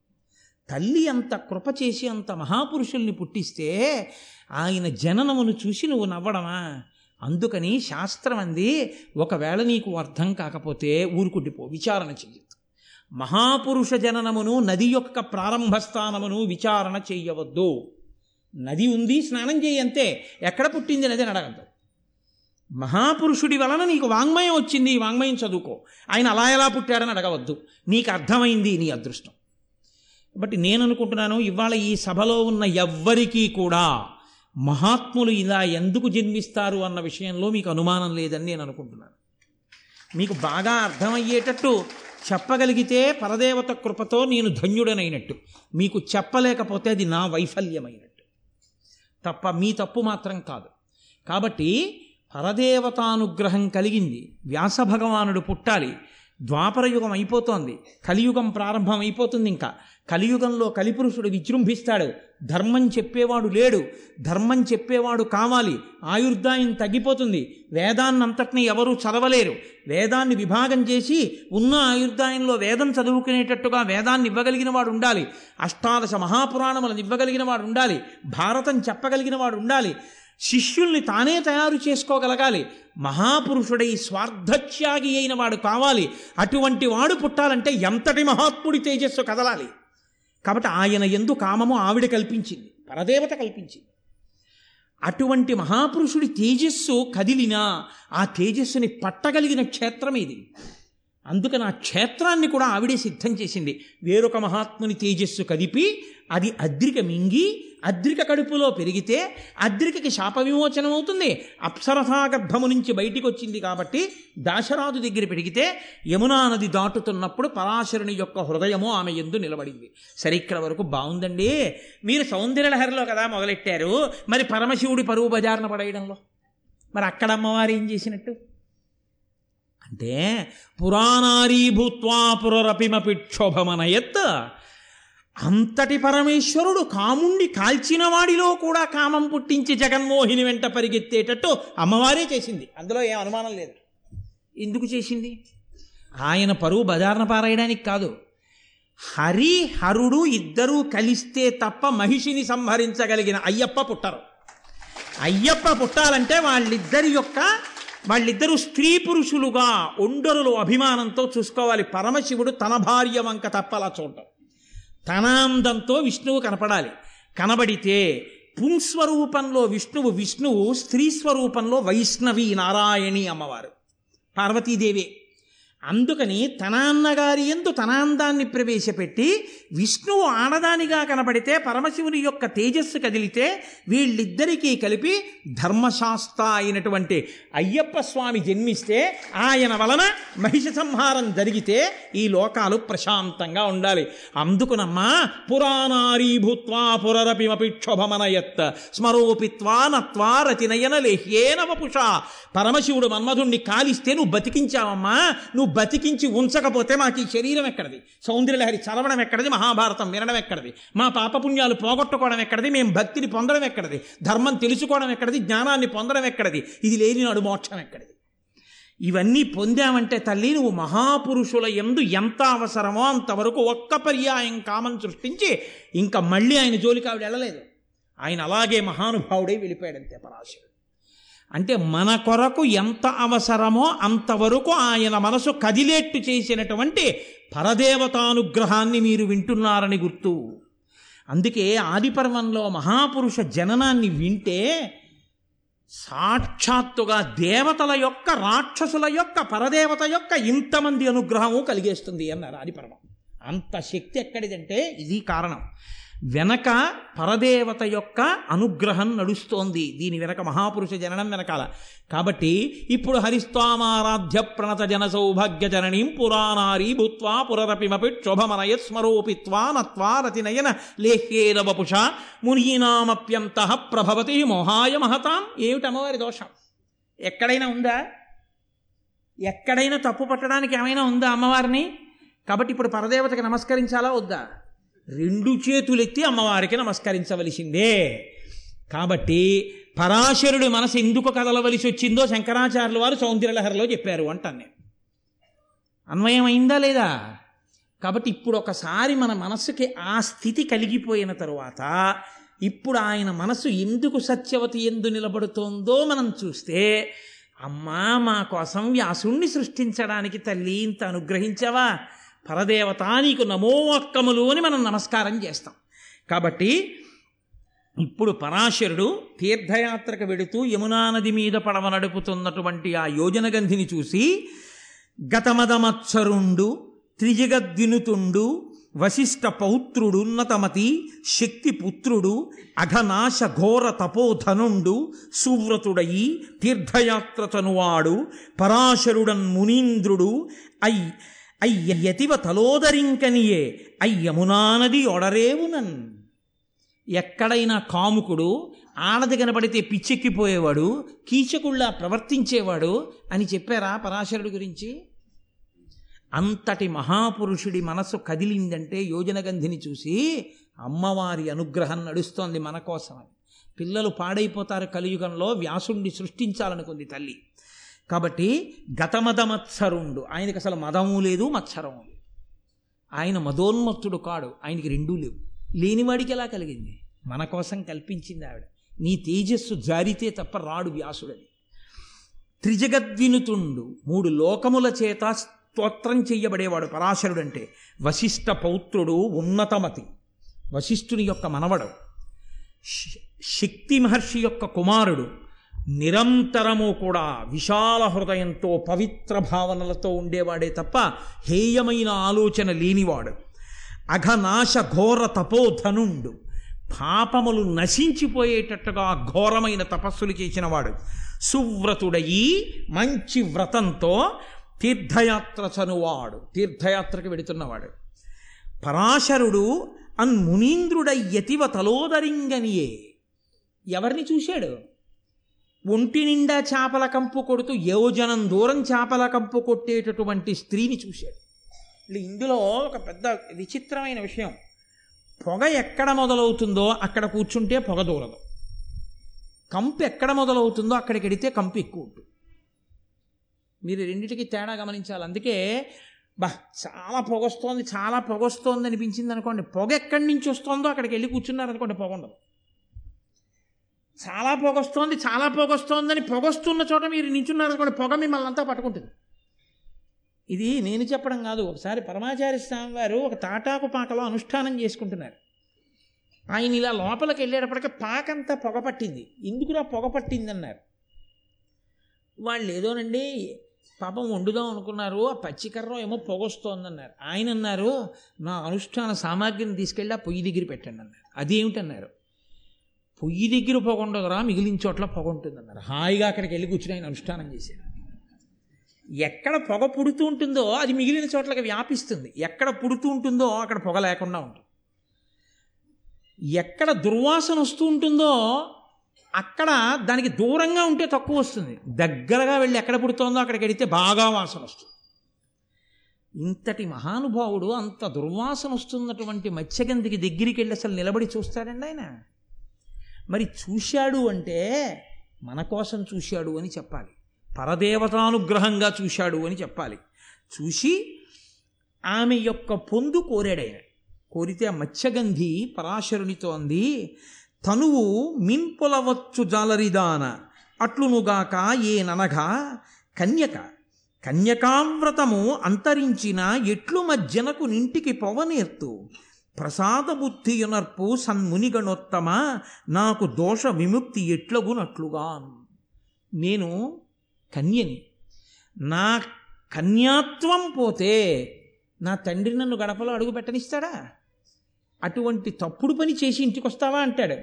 తల్లి అంత కృప చేసి అంత మహాపురుషుల్ని పుట్టిస్తే ఆయన జననమును చూసి నువ్వు నవ్వడమా? అందుకని శాస్త్రం అంది ఒకవేళ నీకు అర్థం కాకపోతే ఊరుకుండిపో విచారణ చెయ్యొద్దు. మహాపురుష జననమును నది యొక్క ప్రారంభ స్థానమును విచారణ చెయ్యవద్దు. నది ఉంది స్నానం చేయంతే ఎక్కడ పుట్టింది నది అడగద్దు. మహాపురుషుడి వలన నీకు వాంగ్మయం వచ్చింది వాంగ్మయం చదువుకో. ఆయన అలా ఎలా పుట్టాడని అడగవద్దు. నీకు అర్థమైంది నీ అదృష్టం. బట్టి నేను అనుకుంటున్నాను ఇవాళ ఈ సభలో ఉన్న ఎవ్వరికీ కూడా మహాత్ములు ఇలా ఎందుకు జన్మిస్తారు అన్న విషయంలో మీకు అనుమానం లేదని నేను అనుకుంటున్నాను మీకు బాగా అర్థమయ్యేటట్టు చెప్పగలిగితే పరదేవత కృపతో నేను ధన్యుడనైనట్టు. మీకు చెప్పలేకపోతే అది నా వైఫల్యమైనట్టు. తప్ప మీ తప్పు మాత్రం కాదు. కాబట్టి పరదేవతానుగ్రహం కలిగింది. వ్యాస భగవానుడు పుట్టాలి. ద్వాపరయుగం అయిపోతోంది. కలియుగం ప్రారంభం అయిపోతుంది ఇంకా. కలియుగంలో కలిపురుషుడు విజృంభిస్తాడు. ధర్మం చెప్పేవాడు లేడు. ధర్మం చెప్పేవాడు కావాలి. ఆయుర్దాయం తగ్గిపోతుంది. వేదాన్నంతటిని ఎవరూ చదవలేరు. వేదాన్ని విభాగం చేసి ఉన్న ఆయుర్దాయంలో వేదం చదువుకునేటట్టుగా వేదాన్ని ఇవ్వగలిగిన వాడు ఉండాలి. అష్టాదశ మహాపురాణములను ఇవ్వగలిగిన వాడు ఉండాలి. భారతం చెప్పగలిగిన వాడు ఉండాలి. శిష్యుల్ని తానే తయారు చేసుకోగలగాలి. మహాపురుషుడై స్వార్థత్యాగి అయిన వాడు కావాలి. అటువంటి వాడు పుట్టాలంటే ఎంతటి మహాత్ముడి తేజస్సు కదలాలి. కాబట్టి ఆయన ఎందు కామము ఆవిడ కల్పించింది. పరదేవత కల్పించింది. అటువంటి మహాపురుషుడి తేజస్సు కదిలినా ఆ తేజస్సుని పట్టగలిగిన క్షేత్రం ఇది. అందుకని ఆ క్షేత్రాన్ని కూడా ఆవిడే సిద్ధం చేసింది. వేరొక మహాత్ముని తేజస్సు కదిపి అది అద్రిక మింగి అద్రిక కడుపులో పెరిగితే అద్రికకి శాప విమోచనం అవుతుంది అప్సరసా గర్భము నుంచి బయటికి వచ్చింది కాబట్టి దాశరాజు దగ్గర పెరిగితే యమునా నది దాటుతున్నప్పుడు పరాశరుని యొక్క హృదయము ఆమె ఎందు నిలబడింది. సరిక్కడ వరకు బాగుందండి. మీరు సౌందర్యలహరిలో కదా మొదలెట్టారు. మరి పరమశివుడి పరువు బజార్న పడేయడంలో? మరి అక్కడ అమ్మవారు ఏం చేసినట్టు? అంటే పురాణారీ భూత్వా పురరపిమపి అంతటి పరమేశ్వరుడు కాముణ్ణి కాల్చిన వాడిలో కూడా కామం పుట్టించి జగన్మోహిని వెంట పరిగెత్తేటట్టు అమ్మవారే చేసింది. అందులో ఏం అనుమానం లేదు. ఎందుకు చేసింది? ఆయన పరువు బజార్న పారాయడానికి కాదు. హరి హరుడు ఇద్దరూ కలిస్తే తప్ప మహిషిని సంహరించగలిగిన అయ్యప్ప పుట్టరు. అయ్యప్ప పుట్టాలంటే వాళ్ళిద్దరి యొక్క వాళ్ళిద్దరూ స్త్రీ పురుషులుగా ఒండరులు అభిమానంతో చూసుకోవాలి. పరమశివుడు తన భార్య వంక తప్పలా చూడటం. తనాందంతో విష్ణువు కనపడాలి. కనబడితే పుంస్వరూపంలో విష్ణువు విష్ణువు స్త్రీ స్వరూపంలో వైష్ణవి నారాయణి అమ్మవారు. పార్వతీదేవి అందుకని తన అన్నగారి ఎందు తనాందాన్ని ప్రవేశపెట్టి విష్ణువు ఆడదానిగా కనబడితే పరమశివుని యొక్క తేజస్సు కదిలితే వీళ్ళిద్దరికీ కలిపి ధర్మశాస్త్ర అయినటువంటి అయ్యప్ప స్వామి జన్మిస్తే ఆయన వలన మహిష సంహారం జరిగితే ఈ లోకాలు ప్రశాంతంగా ఉండాలి. అందుకునమ్మా పురాణారీభూత్వా పురరపిమపి క్షోభమనయత్ స్మరోపిత్వా నత్వా రతినయన లేహ్యేన వపుష. పరమశివుడు మన్మధుణ్ణి కాలిస్తే నువ్వు బతికించావమ్మా నువ్వు బతికించి ఉంచకపోతే మాకు ఈ శరీరం ఎక్కడిది? సౌందర్యలహరి చదవడం ఎక్కడిది? మహాభారతం వినడం ఎక్కడిది? మా పాపపుణ్యాలు పోగొట్టుకోవడం ఎక్కడిది? మేము భక్తిని పొందడం ఎక్కడిది? ధర్మం తెలుసుకోవడం ఎక్కడిది? జ్ఞానాన్ని పొందడం ఎక్కడిది? ఇది లేని నాడు మోక్షం ఎక్కడిది? ఇవన్నీ పొందామంటే తల్లి నువ్వు మహాపురుషుల ఎందు ఎంత అవసరమో అంతవరకు ఒక్క పర్యాయం కామం సృష్టించి ఇంకా మళ్ళీ ఆయన జోలికి ఆవిడ వెళ్ళలేదు. ఆయన అలాగే మహానుభావుడే వెళ్ళిపోయాడంతే పరాశరు అంటే మన కొరకు ఎంత అవసరమో అంతవరకు ఆయన మనసు కదిలేట్టు చేసినటువంటి పరదేవతానుగ్రహాన్ని మీరు వింటున్నారని గుర్తు. అందుకే ఆదిపర్వంలో మహాపురుష జననాన్ని వింటే సాక్షాత్తుగా దేవతల యొక్క రాక్షసుల యొక్క పరదేవత యొక్క ఇంతమంది అనుగ్రహము కలిగేస్తుంది అన్నారు ఆదిపర్వం. అంత శక్తి ఎక్కడిదంటే ఇది కారణం. వెనక పరదేవత యొక్క అనుగ్రహం నడుస్తోంది. దీని వెనక మహాపురుష జననం వెనకాల. కాబట్టి ఇప్పుడు హరిస్తామారాధ్య ప్రణత జన సౌభాగ్య జననీం పురాణారీ భూత్వా పురరపిమపి క్షోభమనయ స్మరోపిత్వా నత్వా రతినయన లేహ్యేన వపుష మునీనామప్యంత ప్రభవతి మోహాయ మహతాం. ఏమిటమ్మవారి దోషం? ఎక్కడైనా ఉందా? ఎక్కడైనా తప్పు పట్టడానికి ఏమైనా ఉందా అమ్మవారిని? కాబట్టి ఇప్పుడు పరదేవతకి నమస్కరించాలా వద్దా? రెండు చేతులెత్తి అమ్మవారికి నమస్కరించవలసిందే. కాబట్టి పరాశరుడి మనసు ఎందుకు కదలవలసి వచ్చిందో శంకరాచార్యుల వారు సౌందర్యలహరిలో చెప్పారు అంటాను నేను. అన్వయమైందా లేదా? కాబట్టి ఇప్పుడు ఒకసారి మన మనస్సుకి ఆ స్థితి కలిగిపోయిన తరువాత ఇప్పుడు ఆయన మనసు ఎందుకు సత్యవతి ఎందు నిలబడుతోందో మనం చూస్తే అమ్మా మా కోసం వ్యాసుణ్ణి సృష్టించడానికి తల్లి ఇంత అనుగ్రహించవా? పరదేవత నీకు నమో అక్కములు అని మనం నమస్కారం చేస్తాం. కాబట్టి ఇప్పుడు పరాశరుడు తీర్థయాత్రకు వెడుతూ యమునా నది మీద పడవ నడుపుతున్నటువంటి ఆ యోజన గంధిని చూసి గతమదమత్సరుండు త్రిజగద్వినుతుండు వశిష్ఠ పౌత్రుడున్నతమతి శక్తిపుత్రుడు అఘనాశ ఘోర తపోధనుండు సువ్రతుడయి తీర్థయాత్రతనువాడు పరాశరుడన్ మునీంద్రుడు ఐ అయ్యతివ తలోదరింకనియే అయ్యమునానది ఒడరేవునన్. ఎక్కడైనా కాముకుడు ఆడది కనపడితే పిచ్చెక్కిపోయేవాడు కీచకుళ్ళ ప్రవర్తించేవాడు అని చెప్పారా పరాశరుడి గురించి? అంతటి మహాపురుషుడి మనసు కదిలిందంటే యోజనగంధిని చూసి అమ్మవారి అనుగ్రహం నడుస్తోంది మన కోసమని పిల్లలు పాడైపోతారు కలియుగంలో వ్యాసుణ్ణి సృష్టించాలనుకుంది తల్లి. కాబట్టి గతమద మత్సరుండు ఆయనకి అసలు మదము లేదు మత్సరము లేదు. ఆయన మదోన్మత్తుడు కాడు ఆయనకి రెండూ లేవు. లేనివాడికి ఎలా కలిగింది? మన కోసం కల్పించింది ఆవిడ. నీ తేజస్సు జారితే తప్ప రాడు వ్యాసుడని త్రిజగద్వినుతుండు మూడు లోకముల చేత స్తోత్రం చెయ్యబడేవాడు పరాశరుడంటే వశిష్ఠ పౌత్రుడు ఉన్నతమతి. వశిష్ఠుని యొక్క మనవడు. శక్తి మహర్షి యొక్క కుమారుడు. నిరంతరము కూడా విశాల హృదయంతో పవిత్ర భావనలతో ఉండేవాడే తప్ప హేయమైన ఆలోచన లేనివాడు. అఘనాశ ఘోర తపోధనుండు. పాపములు నశించిపోయేటట్టుగా ఘోరమైన తపస్సులు చేసినవాడు. సువ్రతుడయి మంచి వ్రతంతో తీర్థయాత్ర చనువాడు. తీర్థయాత్రకు వెడుతున్నవాడు. పరాశరుడు అన్ మునీంద్రుడయ్యతివ తలోదరింగనియే. ఎవరిని చూశాడు? ఒంటి నిండా చేపల కంపు కొడుతూ యోజనం దూరం చేపల కంపు కొట్టేటటువంటి స్త్రీని చూశాడు. ఇందులో ఒక పెద్ద విచిత్రమైన విషయం. పొగ ఎక్కడ మొదలవుతుందో అక్కడ కూర్చుంటే పొగ దూరదు. కంపు ఎక్కడ మొదలవుతుందో అక్కడికి వెడితే కంపు ఎక్కువ ఉంటుంది. మీరు రెండింటికి తేడా గమనించాలి. అందుకే బా చాలా పొగొస్తోంది చాలా పొగొస్తోంది అనిపించింది అనుకోండి. పొగ ఎక్కడి నుంచి వస్తుందో అక్కడికి వెళ్ళి కూర్చున్నారు అనుకోండి పొగ ఉండదు. చాలా పొగొస్తోంది చాలా పొగొస్తోందని పొగొస్తున్న చోట మీరు నించున్నారనుకోండి పొగ మిమ్మల్ని అంతా పట్టుకుంటుంది. ఇది నేను చెప్పడం కాదు ఒకసారి పరమాచార్య స్వామి వారు ఒక తాటాకు పాకలో అనుష్ఠానం చేసుకుంటున్నారు. ఆయన ఇలా లోపలికి వెళ్ళేటప్పటికి పాకంతా పొగ పట్టింది. ఎందుకురా పొగ పట్టింది అన్నారు వాళ్ళు ఏదోనండి పాపం వండుదాం అనుకున్నారు ఆ పచ్చికర్రం ఏమో పొగొస్తోందన్నారు. ఆయన అన్నారు నా అనుష్ఠాన సామాగ్రిని తీసుకెళ్ళి ఆ పొయ్యి దగ్గర పెట్టండి అన్నారు. అదేమిటన్నారు పొయ్యి దగ్గర పొగ ఉండదురా మిగిలిన చోట్ల పొగ ఉంటుంది అన్నారు హాయిగా అక్కడికి వెళ్ళి కూర్చుని ఆయన అనుష్ఠానం చేశారు ఎక్కడ పొగ పుడుతూ ఉంటుందో అది మిగిలిన చోట్లకి వ్యాపిస్తుంది. ఎక్కడ పుడుతూ ఉంటుందో అక్కడ పొగ లేకుండా ఉంటుంది. ఎక్కడ దుర్వాసన వస్తూ ఉంటుందో అక్కడ దానికి దూరంగా ఉంటే తక్కువ వస్తుంది. దగ్గరగా వెళ్ళి ఎక్కడ పుడుతోందో అక్కడికి వెళితే బాగా వాసన వస్తుంది. ఇంతటి మహానుభావుడు అంత దుర్వాసన వస్తున్నటువంటి మత్స్యగంధికి దగ్గరికి వెళ్ళి అసలు నిలబడి చూస్తాడండి ఆయన? మరి చూశాడు అంటే మన కోసం చూశాడు అని చెప్పాలి. పరదేవతానుగ్రహంగా చూశాడు అని చెప్పాలి. చూసి ఆమె యొక్క పొందు కోరాడాయన కోరితే ఆ మత్స్యగంధి పరాశరునితో అంది తనువు మింపులవచ్చు జాలరిదాన అట్లునుగాక ఏననగా కన్యక కన్యకావ్రతము అంతరించిన ఎట్లు మధ్యనకు నింటికి పొవనేర్తు ప్రసాద బుద్ధియునర్పు సన్మునిగణోత్తమ నాకు దోష విముక్తి ఎట్లగునట్లుగా నేను కన్యని. నా కన్యాత్వం పోతే నా తండ్రి నన్ను గడపలో అడుగు పెట్టనిస్తాడా? అటువంటి తప్పుడు పని చేసి ఇంటికి వస్తావా అంటాడు.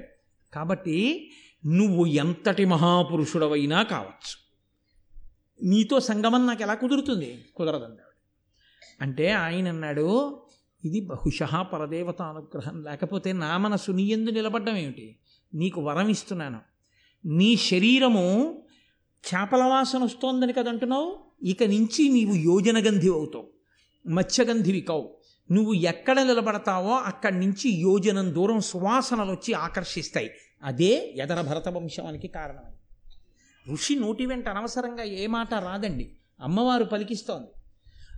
కాబట్టి నువ్వు ఎంతటి మహాపురుషుడవైనా కావచ్చు. నీతో సంగమం నాకు ఎలా కుదురుతుంది? కుదరదన్నాడు అంటే ఆయన అన్నాడు ఇది బహుశಃ పరదేవత అనుగ్రహం లేకపోతే నా మనసు నీ ఎందు నిలబడ్డం ఏమిటి? నీకు వరం ఇస్తున్నాను. నీ శరీరము చేపల వాసన వస్తోందని కదంటున్నావు ఇక నుంచి నీవు యోజనగంధి అవుతావు. మత్స్యగంధివి కావు నువ్వు ఎక్కడ నిలబడతావో అక్కడి నుంచి యోజనం దూరం సువాసనలు వచ్చి ఆకర్షిస్తాయి. అదే ఎదర భరత వంశానికి కారణమైంది. ఋషి నోటి వెంట అనవసరంగా ఏ మాట రాదండి. అమ్మవారు పలికిస్తోంది.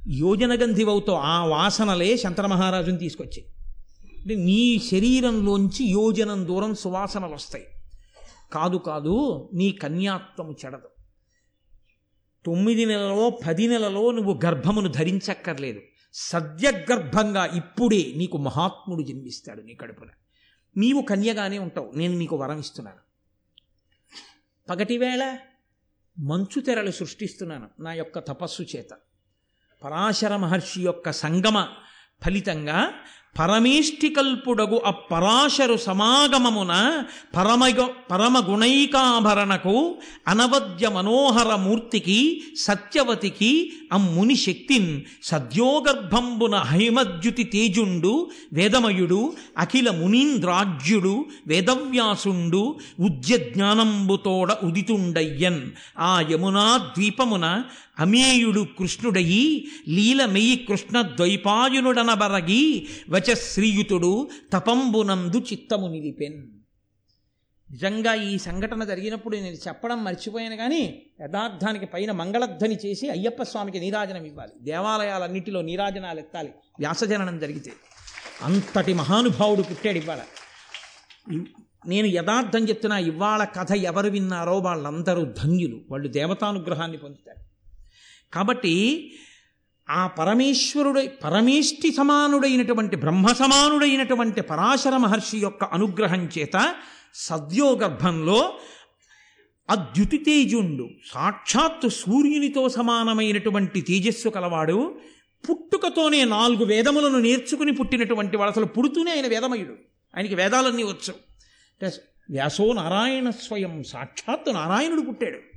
యోజనగంధివవుతో ఆ వాసనలే శంకర మహారాజుని తీసుకొచ్చాయి. అంటే నీ శరీరంలోంచి యోజనం దూరం సువాసనలు వస్తాయి కాదు కాదు నీ కన్యాత్వము చెడదు. తొమ్మిది నెలలో పది నెలలో నువ్వు గర్భమును ధరించక్కర్లేదు. సద్యగర్భంగా ఇప్పుడే నీకు మహాత్ముడు జన్మిస్తాడు నీ కడుపున. నీవు కన్యగానే ఉంటావు నేను నీకు వరం ఇస్తున్నాను. పగటివేళ మంచు తెరలు సృష్టిస్తున్నాను నా యొక్క తపస్సు చేత. పరాశర మహర్షి యొక్క సంగమ ఫలితంగా పరమేష్టికల్పుడగు ఆ పరాశరు సమాగమమున పరమగ పరమగుణైకాభరణకు అనవద్య మనోహర మూర్తికి సత్యవతికి అమ్ముని శక్తిన్ సద్యోగర్భంబున హైమద్యుతి తేజుండు వేదమయుడు అఖిల మునీంద్రాజ్యుడు వేదవ్యాసుండు ఉద్యజ్ఞానంబుతోడ ఉదితుండయ్యన్. ఆ యమునా ద్వీపమున అమేయుడు కృష్ణుడయి లీలమెయి కృష్ణ ద్వైపాయునుడనబరగి వచశ్రీయుతుడు తపంబునందు చిత్తము నిలిపెన్. నిజంగా ఈ సంఘటన జరిగినప్పుడు నేను చెప్పడం మర్చిపోయాను కానీ యథార్థానికి పైన మంగళధ్వని చేసి అయ్యప్ప స్వామికి నీరాజనం ఇవ్వాలి. దేవాలయాలన్నింటిలో నీరాజనాలు ఎత్తాలి. వ్యాసజననం జరిగితే అంతటి మహానుభావుడు పుట్టాడు ఇవాళ. నేను యథార్థం చెప్తున్నా ఇవాళ కథ ఎవరు విన్నారో వాళ్ళందరూ ధన్యులు. వాళ్ళు దేవతానుగ్రహాన్ని పొందుతారు. కాబట్టి ఆ పరమేశ్వరుడై పరమేష్టి సమానుడైనటువంటి బ్రహ్మ సమానుడైనటువంటి పరాశర మహర్షి యొక్క అనుగ్రహం చేత సద్యోగర్భంలో అద్యుతి తేజుండు సాక్షాత్తు సూర్యునితో సమానమైనటువంటి తేజస్సు కలవాడు పుట్టుకతోనే నాలుగు వేదములను నేర్చుకుని పుట్టినటువంటి వాడు. అసలు పుడుతూనే ఆయన వేదమయుడు. ఆయనకి వేదాలన్నీ వచ్చు. వ్యాసో నారాయణ స్వయం సాక్షాత్తు నారాయణుడు పుట్టాడు.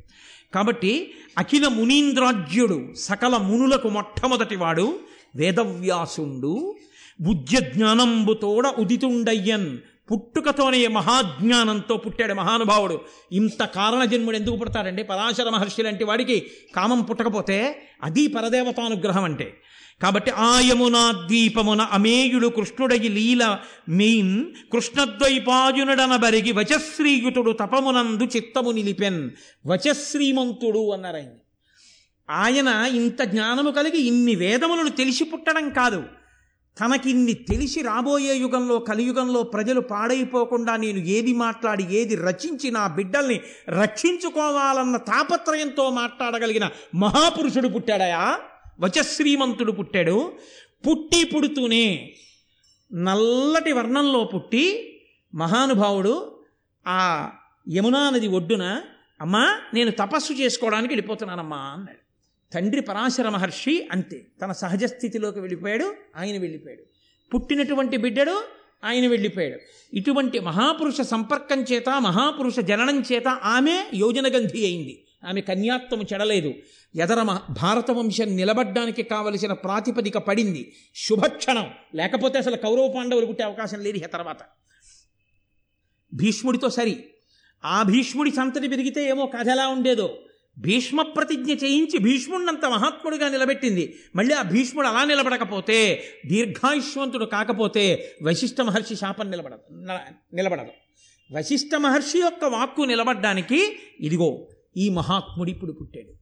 కాబట్టి అఖిల మునీంద్రాజ్యుడు సకల మునులకు మొట్టమొదటివాడు వేదవ్యాసుండు. బుద్ధ్య జ్ఞానంబుతోడ ఉదితుండయ్యన్. పుట్టుకతోనే మహాజ్ఞానంతో పుట్టాడు మహానుభావుడు. ఇంత కారణ జన్ముడు ఎందుకు పుడతాడండి? పరాశర మహర్షి లాంటి వాడికి కామం పుట్టకపోతే అది పరదేవతానుగ్రహం అంటే. కాబట్టి ఆయమునా ద్వీపమున అమేయుడు కృష్ణుడగి లీల మీన్ కృష్ణద్వైపాయునుడన బరిగి వచశ్రీయుతుడు తపమునందు చిత్తము నిలిపెన్. వచశ్రీమంతుడు అన్నారు ఆయన ఇంత జ్ఞానము కలిగి ఇన్ని వేదములను తెలిసి పుట్టడం కాదు. తనకిన్ని తెలిసి రాబోయే యుగంలో కలియుగంలో ప్రజలు పాడైపోకుండా నేను ఏది మాట్లాడి ఏది రచించి నా బిడ్డల్ని రక్షించుకోవాలన్న తాపత్రయంతో మాట్లాడగలిగిన మహాపురుషుడు పుట్టాడయా? వచశ్రీమంతుడు పుట్టాడు. పుట్టి పుడుతూనే నల్లటి వర్ణంలో పుట్టి మహానుభావుడు ఆ యమునా నది ఒడ్డున అమ్మా నేను తపస్సు చేసుకోవడానికి వెళ్ళిపోతున్నానమ్మా అన్నాడు. తండ్రి పరాశర మహర్షి అంతే. తన సహజ స్థితిలోకి వెళ్ళిపోయాడు ఆయన వెళ్ళిపోయాడు. పుట్టినటువంటి బిడ్డడు ఆయన వెళ్ళిపోయాడు. ఇటువంటి మహాపురుష సంపర్కం చేత మహాపురుష జననం చేత ఆమె యోజనగంధి అయింది. ఆమె కన్యాత్వము చెడలేదు. ఎదర భారత వంశం నిలబడ్డానికి కావలసిన ప్రాతిపదిక పడింది. శుభక్షణం. లేకపోతే అసలు కౌరవ పాండవులు పుట్టే అవకాశం లేదు ఇక తర్వాత. భీష్ముడితో సరి. ఆ భీష్ముడి సంతతి పెరిగితే ఏమో కథ ఎలా ఉండేదో. భీష్మ ప్రతిజ్ఞ చేయించి భీష్ముడినంత మహాత్ముడిగా నిలబెట్టింది. మళ్ళీ ఆ భీష్ముడు అలా నిలబడకపోతే దీర్ఘాయుష్వంతుడు కాకపోతే వశిష్ఠ మహర్షి శాపం నిలబడదు నిలబడదు. వశిష్ఠ మహర్షి యొక్క వాక్కు నిలబడ్డానికి ఇదిగో ఈ మహాత్ముడు ఇప్పుడు పుట్టాడు.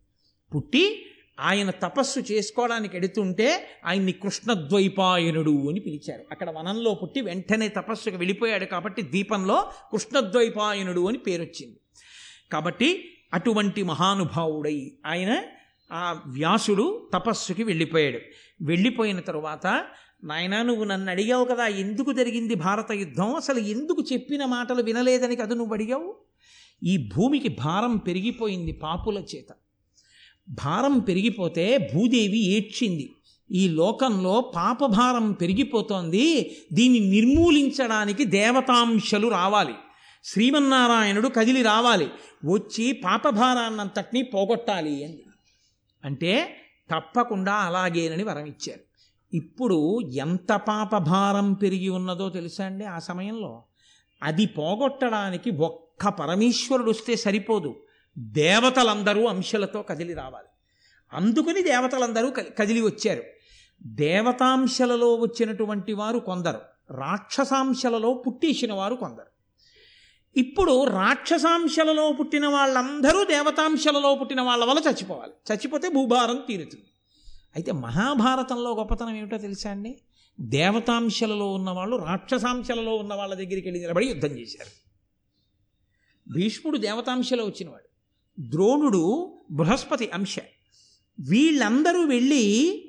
పుట్టి ఆయన తపస్సు చేసుకోవడానికి ఎడుతుంటే ఆయన్ని కృష్ణద్వైపాయనుడు అని పిలిచారు. అక్కడ వనంలో పుట్టి వెంటనే తపస్సుకు వెళ్ళిపోయాడు కాబట్టి దీపంలో కృష్ణద్వైపాయనుడు అని పేరొచ్చింది. కాబట్టి అటువంటి మహానుభావుడై ఆయన ఆ వ్యాసుడు తపస్సుకి వెళ్ళిపోయాడు. వెళ్ళిపోయిన తరువాత నాయనా నువ్వు నన్ను అడిగావు కదా ఎందుకు జరిగింది భారత యుద్ధం? అసలు ఎందుకు చెప్పిన మాటలు వినలేదని కదా నువ్వు అడిగావు? ఈ భూమికి భారం పెరిగిపోయింది పాపుల చేత. భారం పెరిగిపోతే భూదేవి ఏడ్చింది. ఈ లోకంలో పాపభారం పెరిగిపోతోంది. దీన్ని నిర్మూలించడానికి దేవతాంశలు రావాలి. శ్రీమన్నారాయణుడు కదిలి రావాలి. వచ్చి పాపభారాన్నంతటినీ పోగొట్టాలి అని అంటే తప్పకుండా అలాగేనని వరం ఇచ్చారు. ఇప్పుడు ఎంత పాపభారం పెరిగి ఉన్నదో తెలుసా అండి ఆ సమయంలో? అది పోగొట్టడానికి ఒక్క పరమేశ్వరుడు వస్తే సరిపోదు. దేవతలందరూ అంశలతో కదిలి రావాలి. అందుకని దేవతలందరూ కలి- కదిలి వచ్చారు. దేవతాంశలలో వచ్చినటువంటి వారు కొందరు. రాక్షసాంశలలో పుట్టేసిన వారు కొందరు. ఇప్పుడు రాక్షసాంశలలో పుట్టిన వాళ్ళందరూ దేవతాంశలలో పుట్టిన వాళ్ళ వల్ల చచ్చిపోవాలి. చచ్చిపోతే భూభారం తీరుతుంది. అయితే మహాభారతంలో గొప్పతనం ఏమిటో తెలుసా అండి? దేవతాంశలలో ఉన్నవాళ్ళు రాక్షసాంశలలో ఉన్న వాళ్ళ దగ్గరికి వెళ్ళి నిలబడి యుద్ధం చేశారు. భీష్ముడు దేవతాంశలో వచ్చినవాడు. ద్రోణుడు బృహస్పతి అంశ. వీళ్ళందరూ వెళ్ళి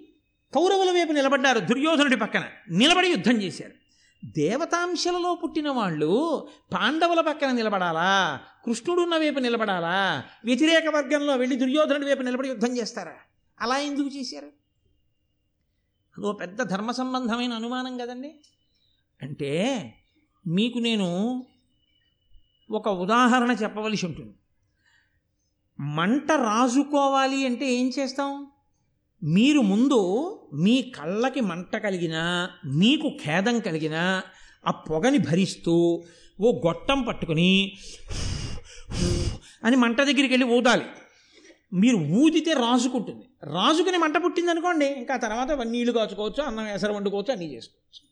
కౌరవుల వైపు నిలబడ్డారు. దుర్యోధనుడి పక్కన నిలబడి యుద్ధం చేశారు. దేవతాంశలలో పుట్టిన వాళ్ళు పాండవుల పక్కన నిలబడాలా? కృష్ణుడు ఉన్న వైపు నిలబడాలా? వ్యతిరేక వర్గంలో వెళ్ళి దుర్యోధనుడి వైపు నిలబడి యుద్ధం చేస్తారా? అలా ఎందుకు చేశారు? అదో పెద్ద ధర్మ సంబంధమైన అనుమానం కదండి. అంటే మీకు నేను ఒక ఉదాహరణ చెప్పవలసి ఉంటుంది. మంట రాజుకోవాలి అంటే ఏం చేస్తాం? మీరు ముందు మీ కళ్ళకి మంట కలిగినా మీకు ఖేదం కలిగినా ఆ పొగని భరిస్తూ ఓ గొట్టం పట్టుకుని అని మంట దగ్గరికి వెళ్ళి ఊదాలి. మీరు ఊదితే రాజుకుంటుంది. రాజుకుని మంట పుట్టింది అనుకోండి ఇంకా తర్వాత నీళ్ళు కాచుకోవచ్చు అన్నం ఎసరు వండుకోవచ్చు అన్నీ చేసుకోవచ్చు.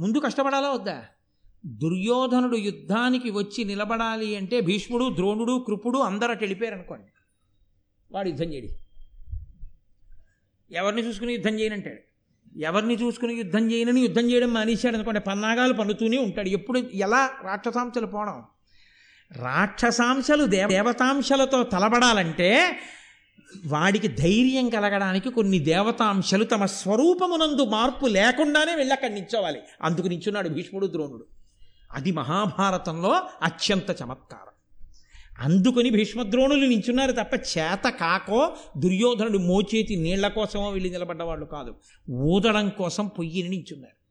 ముందు కష్టపడాలా వద్దా? దుర్యోధనుడు యుద్ధానికి వచ్చి నిలబడాలి అంటే భీష్ముడు ద్రోణుడు కృపుడు అందరూ అటు అనుకోండి వాడు యుద్ధం చేయడు. ఎవరిని చూసుకుని యుద్ధం చేయనంటాడు ఎవరిని చూసుకుని యుద్ధం చేయనని యుద్ధం చేయడం మానేశాడు అనుకోండి పన్నాగాలు పన్నుతూనే ఉంటాడు. ఎప్పుడు ఎలా రాక్షసాంశలు పోవడం? రాక్షసాంశలు దేవ దేవతాంశలతో తలబడాలంటే వాడికి ధైర్యం కలగడానికి కొన్ని దేవతాంశలు తమ స్వరూపమునందు మార్పు లేకుండానే వెళ్ళి అక్కడ నించోవాలి అందుకు నించున్నాడు భీష్ముడు ద్రోణుడు. అది మహాభారతంలో అత్యంత చమత్కారం. అందుకని భీష్మద్రోణులు నించున్నారు తప్ప చేత కాకో దుర్యోధనుడు మోచేతి నీళ్ళ కోసమో వెళ్ళి నిలబడ్డవాళ్ళు కాదు. ఊదడం కోసం పొయ్యిని నించున్నారు.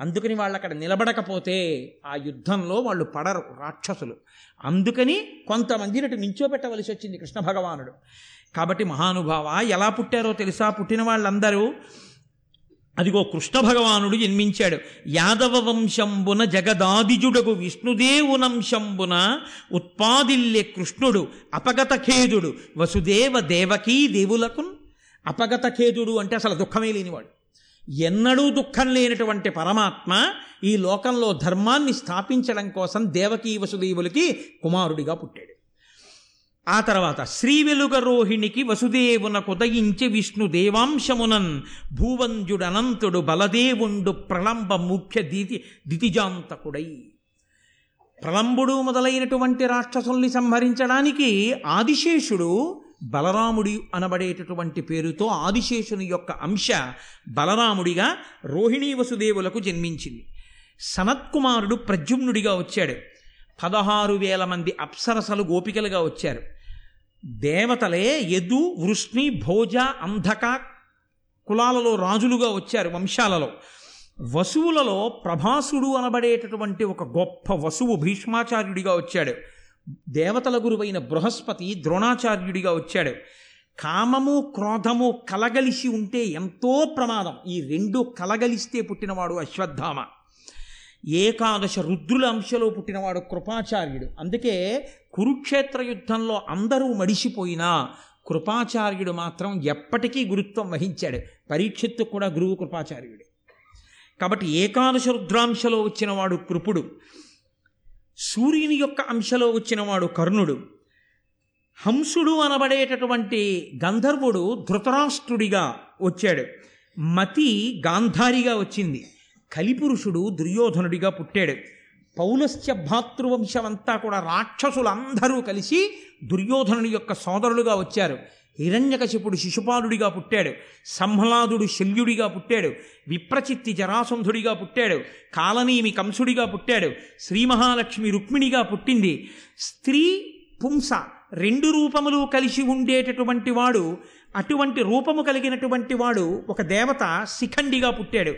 అందుకని వాళ్ళు అక్కడ నిలబడకపోతే ఆ యుద్ధంలో వాళ్ళు పడరు రాక్షసులు. అందుకని కొంతమందిని అటు నించోబెట్టవలసి వచ్చింది కృష్ణ భగవానుడు. కాబట్టి మహానుభావ ఎలా పుట్టారో తెలుసా? పుట్టిన వాళ్ళందరూ అదిగో కృష్ణ భగవానుడు జన్మించాడు. యాదవ వంశంబున జగదాదిజుడగు విష్ణుదేవునంశంబున ఉత్పాదిల్లే కృష్ణుడు అపగతఖేదుడు వసుదేవ దేవకీ దేవులకు అపగతఖేదుడు అంటే అసలు దుఃఖమే లేనివాడు. ఎన్నడూ దుఃఖం లేనటువంటి పరమాత్మ ఈ లోకంలో ధర్మాన్ని స్థాపించడం కోసం దేవకీ వసుదేవులకి కుమారుడిగా పుట్టాడు. ఆ తర్వాత శ్రీ వెలుగరోహిణికి వసుదేవున ఉదయించి విష్ణు దేవాంశమునన్ భూవంజుడనంతుడు బలదేవుండు ప్రళంబ ముఖ్య దితి దితిజాంతకుడై. ప్రళంబుడు మొదలైనటువంటి రాక్షసుల్ని సంహరించడానికి ఆదిశేషుడు బలరాముడి అనబడేటటువంటి పేరుతో ఆదిశేషుని యొక్క అంశ బలరాముడిగా రోహిణీ వసుదేవులకు జన్మించింది. సనత్కుమారుడు ప్రద్యుమ్నుడిగా వచ్చాడు. పదహారు వేల మంది అప్సరసలు గోపికలుగా వచ్చారు. దేవతలే యదు వృష్ణి భోజ అంధక కులాలలో రాజులుగా వచ్చారు వంశాలలో. వసువులలో ప్రభాసుడు అనబడేటటువంటి ఒక గొప్ప వసువు భీష్మాచార్యుడిగా వచ్చాడు. దేవతల గురువైన బృహస్పతి ద్రోణాచార్యుడిగా వచ్చాడు. కామము క్రోధము కలగలిసి ఉంటే ఎంతో ప్రమాదం. ఈ రెండు కలగలిస్తే పుట్టినవాడు అశ్వత్థామ. ఏకాదశ రుద్రుల అంశలో పుట్టినవాడు కృపాచార్యుడు. అందుకే కురుక్షేత్ర యుద్ధంలో అందరూ మడిసిపోయినా కృపాచార్యుడు మాత్రం ఎప్పటికీ గురుత్వం వహించాడు. పరీక్షిత్తు కూడా గురువు కృపాచార్యుడు. కాబట్టి ఏకాదశ రుద్రాంశలో వచ్చినవాడు కృపుడు. సూర్యుని యొక్క అంశలో వచ్చినవాడు కర్ణుడు. హంసుడు అనబడేటటువంటి గంధర్వుడు ధృతరాష్ట్రుడిగా వచ్చాడు. మతి గాంధారిగా వచ్చింది. కలిపురుషుడు దుర్యోధనుడిగా పుట్టాడు. పౌలస్య భాతృవంశమంతా కూడా రాక్షసులందరూ కలిసి దుర్యోధనుని యొక్క సోదరులుగా వచ్చారు. హిరణ్యకశిపుడు శిశుపాలుడిగా పుట్టాడు. సంహ్లాదుడు శల్యుడిగా పుట్టాడు. విప్రచిత్తి జరాసంధుడిగా పుట్టాడు. కాలనీమి కంసుడిగా పుట్టాడు. శ్రీ మహాలక్ష్మి రుక్మిణిగా పుట్టింది. స్త్రీ పుంస రెండు రూపములు కలిసి ఉండేటటువంటి వాడు అటువంటి రూపము కలిగినటువంటి వాడు ఒక దేవత శిఖండిగా పుట్టాడు.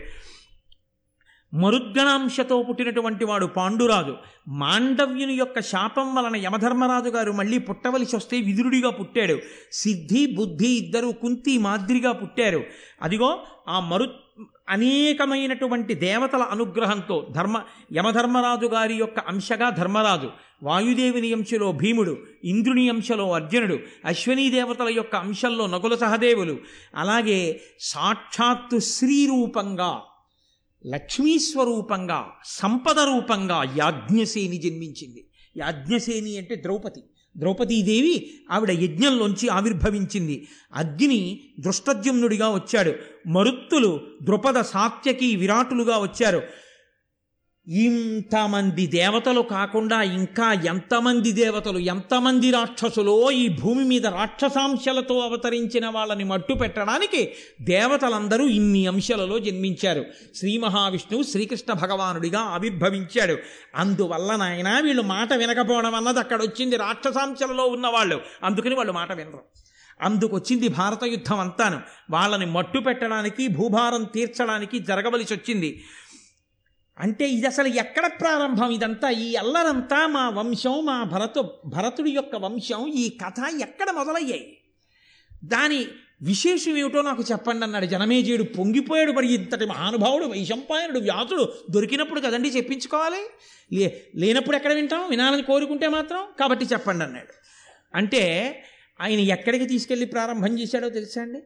మరుద్గణాంశతో పుట్టినటువంటి వాడు పాండురాజు. మాండవ్యుని యొక్క శాపం వలన యమధర్మరాజు గారు మళ్ళీ పుట్టవలసి వస్తే విదురుడిగా పుట్టాడు. సిద్ధి బుద్ధి ఇద్దరు కుంతి మాదిరిగా పుట్టారు. అదిగో ఆ మరు అనేకమైనటువంటి దేవతల అనుగ్రహంతో ధర్మ యమధర్మరాజు గారి యొక్క అంశగా ధర్మరాజు. వాయుదేవుని అంశలో భీముడు ఇంద్రుని అంశలో అర్జునుడు అశ్వనీ దేవతల యొక్క అంశంలో నకుల సహదేవులు. అలాగే సాక్షాత్తు శ్రీరూపంగా లక్ష్మీస్వరూపంగా సంపద రూపంగా యాజ్ఞసేని జన్మించింది. యాజ్ఞసేని అంటే ద్రౌపది. ద్రౌపదీదేవి ఆవిడ యజ్ఞంలోంచి ఆవిర్భవించింది. అగ్ని దృష్టద్యుమ్నుడిగా వచ్చాడు. మరుత్తులు ద్రుపద సాత్యకి విరాటులుగా వచ్చారు. ఇంతమంది దేవతలు కాకుండా ఇంకా ఎంతమంది దేవతలు ఎంతమంది రాక్షసులో ఈ భూమి మీద రాక్షసాంశలతో అవతరించిన వాళ్ళని మట్టు పెట్టడానికి దేవతలందరూ ఇన్ని అంశాలలో జన్మించారు. శ్రీ మహావిష్ణువు శ్రీకృష్ణ భగవానుడిగా ఆవిర్భవించాడు. అందువల్ల నాయన వీళ్ళు మాట వినకపోవడం అన్నది అక్కడ వచ్చింది రాక్షసాంశలలో ఉన్నవాళ్ళు. అందుకని వాళ్ళు మాట వినరు. అందుకొచ్చింది భారత యుద్ధం అంతాను. వాళ్ళని మట్టు పెట్టడానికి భూభారం తీర్చడానికి జరగవలసి వచ్చింది అంటే ఇది అసలు ఎక్కడ ప్రారంభం? ఇదంతా ఈ అల్లరంతా మా వంశం మా భరతు భరతుడి యొక్క వంశం ఈ కథ ఎక్కడ మొదలయ్యాయి? దాని విశేషం ఏమిటో నాకు చెప్పండి అన్నాడు జనమేజయుడు. పొంగిపోయాడు మరి ఇంతటి మహానుభావుడు వైశంపాయనుడు వ్యాసుడు దొరికినప్పుడు కదండి చెప్పించుకోవాలి? లే లేనప్పుడు ఎక్కడ వింటాం? వినాలని కోరుకుంటే మాత్రం కాబట్టి చెప్పండి అన్నాడు. అంటే ఆయన ఎక్కడికి తీసుకెళ్ళి ప్రారంభం చేశాడో తెలుసా అండి?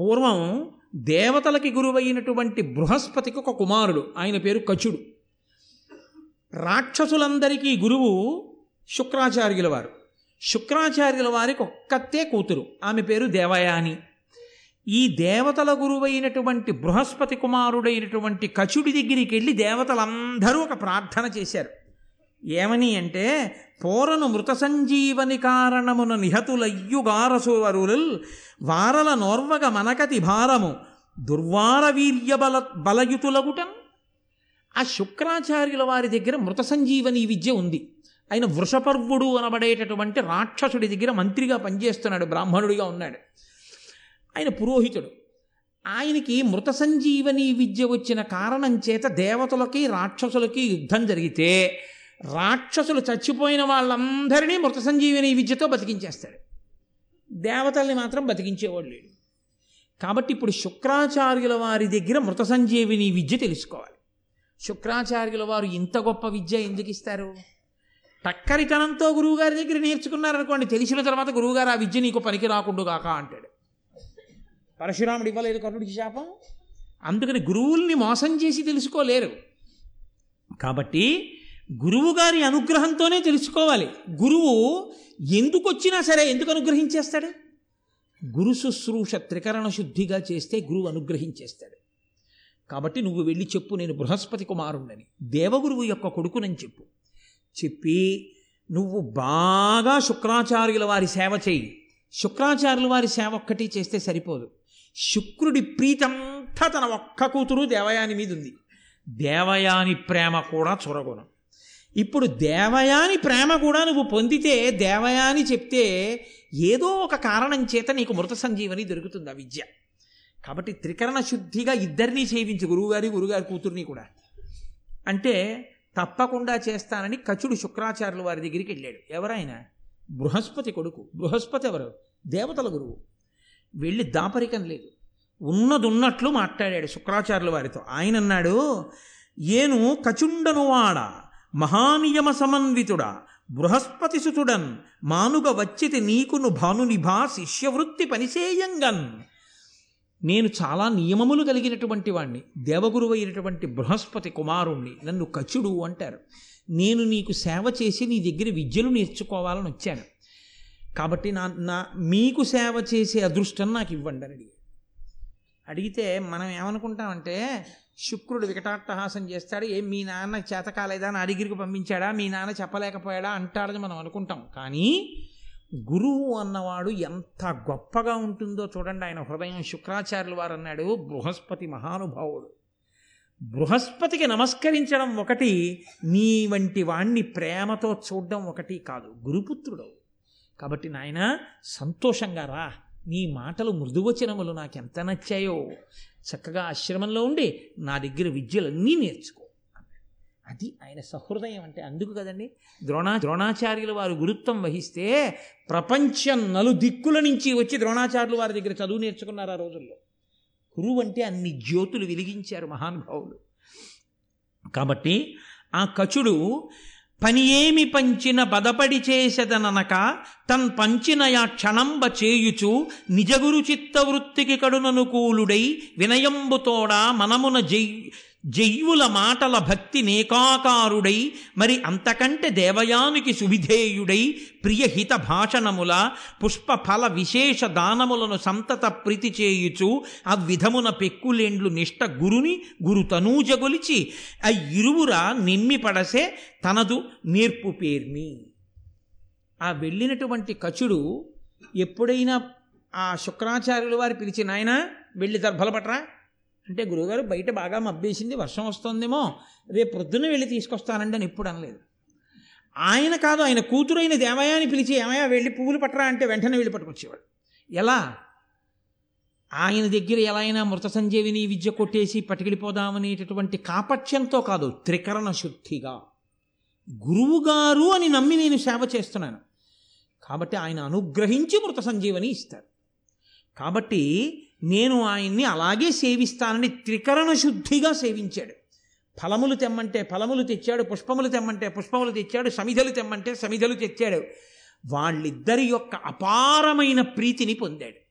పూర్వం దేవతలకి గురువైనటువంటి బృహస్పతికి ఒక కుమారుడు. ఆయన పేరు కచుడు. రాక్షసులందరికీ గురువు శుక్రాచార్యుల వారు. శుక్రాచార్యుల వారికి ఒక్కతే కూతురు. ఆమె పేరు దేవయాని. ఈ దేవతల గురువైనటువంటి బృహస్పతి కుమారుడైనటువంటి కచుడి దగ్గరికి వెళ్ళి దేవతలందరూ ఒక ప్రార్థన చేశారు. ఏమని అంటే పోరను మృత సంజీవని కారణమున నిహతులయ్యుగారసువరులు వారల నోర్వగ మనకతి భారము దుర్వార వీర్య బల బలయుతులగుటన్ ఆ శుక్రాచార్యుల వారి దగ్గర మృత సంజీవని విద్య ఉంది. ఆయన వృషపర్వుడు అనబడేటటువంటి రాక్షసుడి దగ్గర మంత్రిగా పనిచేస్తున్నాడు బ్రాహ్మణుడిగా ఉన్నాడు. ఆయన పురోహితుడు. ఆయనకి మృత సంజీవని విద్య వచ్చిన కారణం చేత దేవతలకి రాక్షసులకి యుద్ధం జరిగితే రాక్షసులు చచ్చిపోయిన వాళ్ళందరినీ మృత సంజీవిని విద్యతో బతికించేస్తాడు. దేవతల్ని మాత్రం బతికించేవాడు లేడు. కాబట్టి ఇప్పుడు శుక్రాచార్యుల వారి దగ్గర మృత సంజీవిని విద్య తెలుసుకోవాలి. శుక్రాచార్యుల వారు ఇంత గొప్ప విద్య ఎందుకు ఇస్తారు? టక్కరితనంతో గురువుగారి దగ్గర నేర్చుకున్నారనుకోండి తెలిసిన తర్వాత గురువుగారు ఆ విద్య నీకు పనికి రాకుండా కాక అంటాడు. పరశురాముడు ఇవ్వలేదు కర్ణుడికి శాపం? అందుకని గురువుల్ని మోసం చేసి తెలుసుకోలేరు. కాబట్టి గురువుగారి అనుగ్రహంతోనే తెలుసుకోవాలి. గురువు ఎందుకు వచ్చినా సరే ఎందుకు అనుగ్రహించేస్తాడు? గురు శుశ్రూష త్రికరణ శుద్ధిగా చేస్తే గురువు అనుగ్రహించేస్తాడు. కాబట్టి నువ్వు వెళ్ళి చెప్పు నేను బృహస్పతి కుమారుణ్ణని. దేవగురువు యొక్క కొడుకునని చెప్పు. చెప్పి నువ్వు బాగా శుక్రాచార్యుల వారి సేవ చేయి శుక్రాచార్యుల వారి సేవ ఒక్కటి చేస్తే సరిపోదు. శుక్రుడి ప్రీతంతా తన ఒక్క కూతురు దేవయాని మీద ఉంది దేవయాని ప్రేమ కూడా చొరగొను. ఇప్పుడు దేవయాని ప్రేమ కూడా నువ్వు పొందితే దేవయాని చెప్తే ఏదో ఒక కారణం చేత నీకు మృత సంజీవని దొరుకుతుంది ఆ విద్య. కాబట్టి త్రికరణ శుద్ధిగా ఇద్దరినీ సేవించు గురువుగారి గురుగారి కూతుర్ని కూడా. అంటే తప్పకుండా చేస్తానని కచుడు శుక్రాచార్యుల వారి దగ్గరికి వెళ్ళాడు. ఎవరైనా బృహస్పతి కొడుకు. బృహస్పతి ఎవరు? దేవతల గురువు. వెళ్ళి దాపరికం లేదు. ఉన్నదున్నట్లు మాట్లాడాడు శుక్రాచార్యుల వారితో. ఆయన అన్నాడు ఏను కచుండనువాడ? మహానియమ సమన్వితుడా బృహస్పతి సుతుడన్ మానుగ వచ్చితి నీకును భానునిభా శిష్యవృత్తి పనిసేయంగన్. నేను చాలా నియమములు కలిగినటువంటి వాణ్ణి దేవగురువు అయినటువంటి బృహస్పతి కుమారుణ్ణి నన్ను కచుడు అంటారు. నేను నీకు సేవ చేసి నీ దగ్గర విద్యలు నేర్చుకోవాలని వచ్చాను. కాబట్టి నా నా మీకు సేవ చేసే అదృష్టం నాకు ఇవ్వండి అని అడిగితే మనం ఏమనుకుంటామంటే శుక్రుడు వికటాట్టహాసం చేస్తాడు. ఏం మీ నాన్న చేత కాలేదా నా అడిగిరికి పంపించాడా? మీ నాన్న చెప్పలేకపోయాడా? అంటాడని మనం అనుకుంటాం. కానీ గురువు అన్నవాడు ఎంత గొప్పగా ఉంటుందో చూడండి. ఆయన హృదయం శుక్రాచార్యులు వారు అన్నాడు. బృహస్పతి మహానుభావుడు. బృహస్పతికి నమస్కరించడం ఒకటి నీ వంటి వాణ్ణి ప్రేమతో చూడడం ఒకటి కాదు. గురుపుత్రుడు. కాబట్టి నాయన సంతోషంగా రా. నీ మాటలు మృదువచనములు నాకెంత నచ్చాయో. చక్కగా ఆశ్రమంలో ఉండి నా దగ్గర విద్యలన్నీ నేర్చుకో. అది ఆయన సహృదయం అంటే అందుకు కదండి. ద్రోణా ద్రోణాచార్యుల వారు గురుత్వం వహిస్తే ప్రపంచం నలు దిక్కుల నుంచి వచ్చి ద్రోణాచార్యులు వారి దగ్గర చదువు నేర్చుకున్నారు ఆ రోజుల్లో. గురువు అంటే అన్ని జ్యోతులు వెలిగించారు మహానుభావులు. కాబట్టి ఆ కచుడు పని ఏమి పంచిన బదపడి చేసెదననక తన్ పంచినయా క్షణంబ చేయుచు నిజగురు చిత్తవృత్తికి కడుననుకూలుడై వినయంబుతోడా మనమున జై జయ్యుల మాటల భక్తి నేకాకారుడై మరి అంతకంటే దేవయానికి సువిధేయుడై ప్రియహిత భాషణముల పుష్ప ఫల విశేష దానములను సంతత ప్రీతి చేయుచు ఆ విధమున పెక్కులేండ్లు నిష్ట గురుని గురు తనూజగొలిచి ఆ ఇరువుర నిమ్మి పడసే తనదు నేర్పు పేర్మి. ఆ వెళ్ళినటువంటి కచుడు ఎప్పుడైనా ఆ శుక్రాచార్యుల వారు పిలిచి నాయన వెళ్ళి దర్భలపట్రా అంటే గురువుగారు బయట బాగా మబ్బేసింది వర్షం వస్తుందేమో రేపు ప్రొద్దున వెళ్ళి తీసుకొస్తానండి అని ఎప్పుడు అనలేదు. ఆయన కాదు ఆయన కూతురైన దేవయాని పిలిచి ఏమయ్యా వెళ్ళి పువ్వులు పట్టరా అంటే వెంటనే వెళ్ళి పట్టుకొచ్చేవాడు. ఎలా? ఆయన దగ్గర ఎలా అయినా మృత సంజీవిని విద్య కొట్టేసి పట్టుకెళ్ళిపోదామనేటటువంటి కాపట్యంతో కాదు త్రికరణ శుద్ధిగా. గురువుగారు అని నమ్మి నేను సేవ చేస్తున్నాను. కాబట్టి ఆయన అనుగ్రహించి మృత సంజీవని ఇస్తారు. కాబట్టి నేను ఆయన్ని అలాగే సేవిస్తానని త్రికరణ శుద్ధిగా సేవించాడు. ఫలములు తెమ్మంటే ఫలములు తెచ్చాడు పుష్పములు తెమ్మంటే పుష్పములు తెచ్చాడు సమిధలు తెమ్మంటే సమిధలు తెచ్చాడు. వాళ్ళిద్దరి యొక్క అపారమైన ప్రీతిని పొందాడు.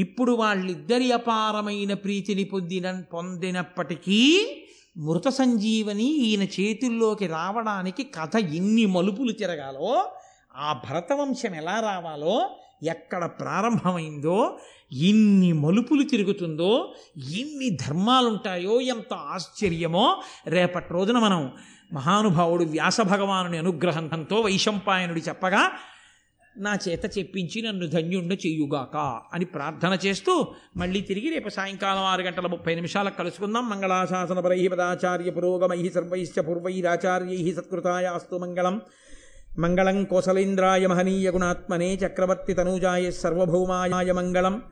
ఇప్పుడు వాళ్ళిద్దరి అపారమైన ప్రీతిని పొందిన పొందినప్పటికీ మృత సంజీవని ఈయన చేతుల్లోకి రావడానికి కథ ఎన్ని మలుపులు తిరగాలో ఆ భరతవంశం ఎలా రావాలో ఎక్కడ ప్రారంభమైందో ఎన్ని మలుపులు తిరుగుతుందో ఎన్ని ధర్మాలుంటాయో ఎంత ఆశ్చర్యమో రేపటి రోజున మనం మహానుభావుడు వ్యాస భగవానుని అనుగ్రహంతో వైశంపాయనుడు చెప్పగా నా చేత చెప్పించి నన్ను ధన్యుండ చెయ్యుగాక అని ప్రార్థన చేస్తూ మళ్ళీ తిరిగి రేపు సాయంకాలం ఆరు గంటల ముప్పై నిమిషాలకు కలుసుకుందాం. మంగళాశాసన పరై పదాచార్య పురోగమై సర్వైశ్చ పూర్వైరాచార్యై సత్కృతాయాస్తు మంగళం. మంగళం కోసలేంద్రాయ మహనీయ గుణాత్మనే చక్రవర్తి తనూజాయ సర్వభౌమాయ మంగళం.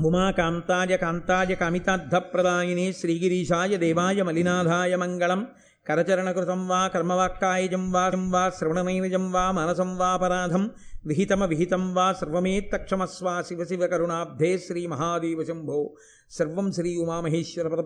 ముమాకాంతాయ కాంతాయ కమితార్థప్రదాయిని శ్రీగిరీశాయ దేవాయ మలినాథాయ మంగళం కరచరణకృతం వా కర్మవాక్కాయజం వా వా శ్రవణమైనజం వా మనసం వాపరాధం విహితమ విహితం వా సర్వమేత్తక్షమస్వా శివ శివ కరుణాబ్ధే శ్రీ మహాదేవ శంభో సర్వం శ్రీ ఉమామహేశ్వర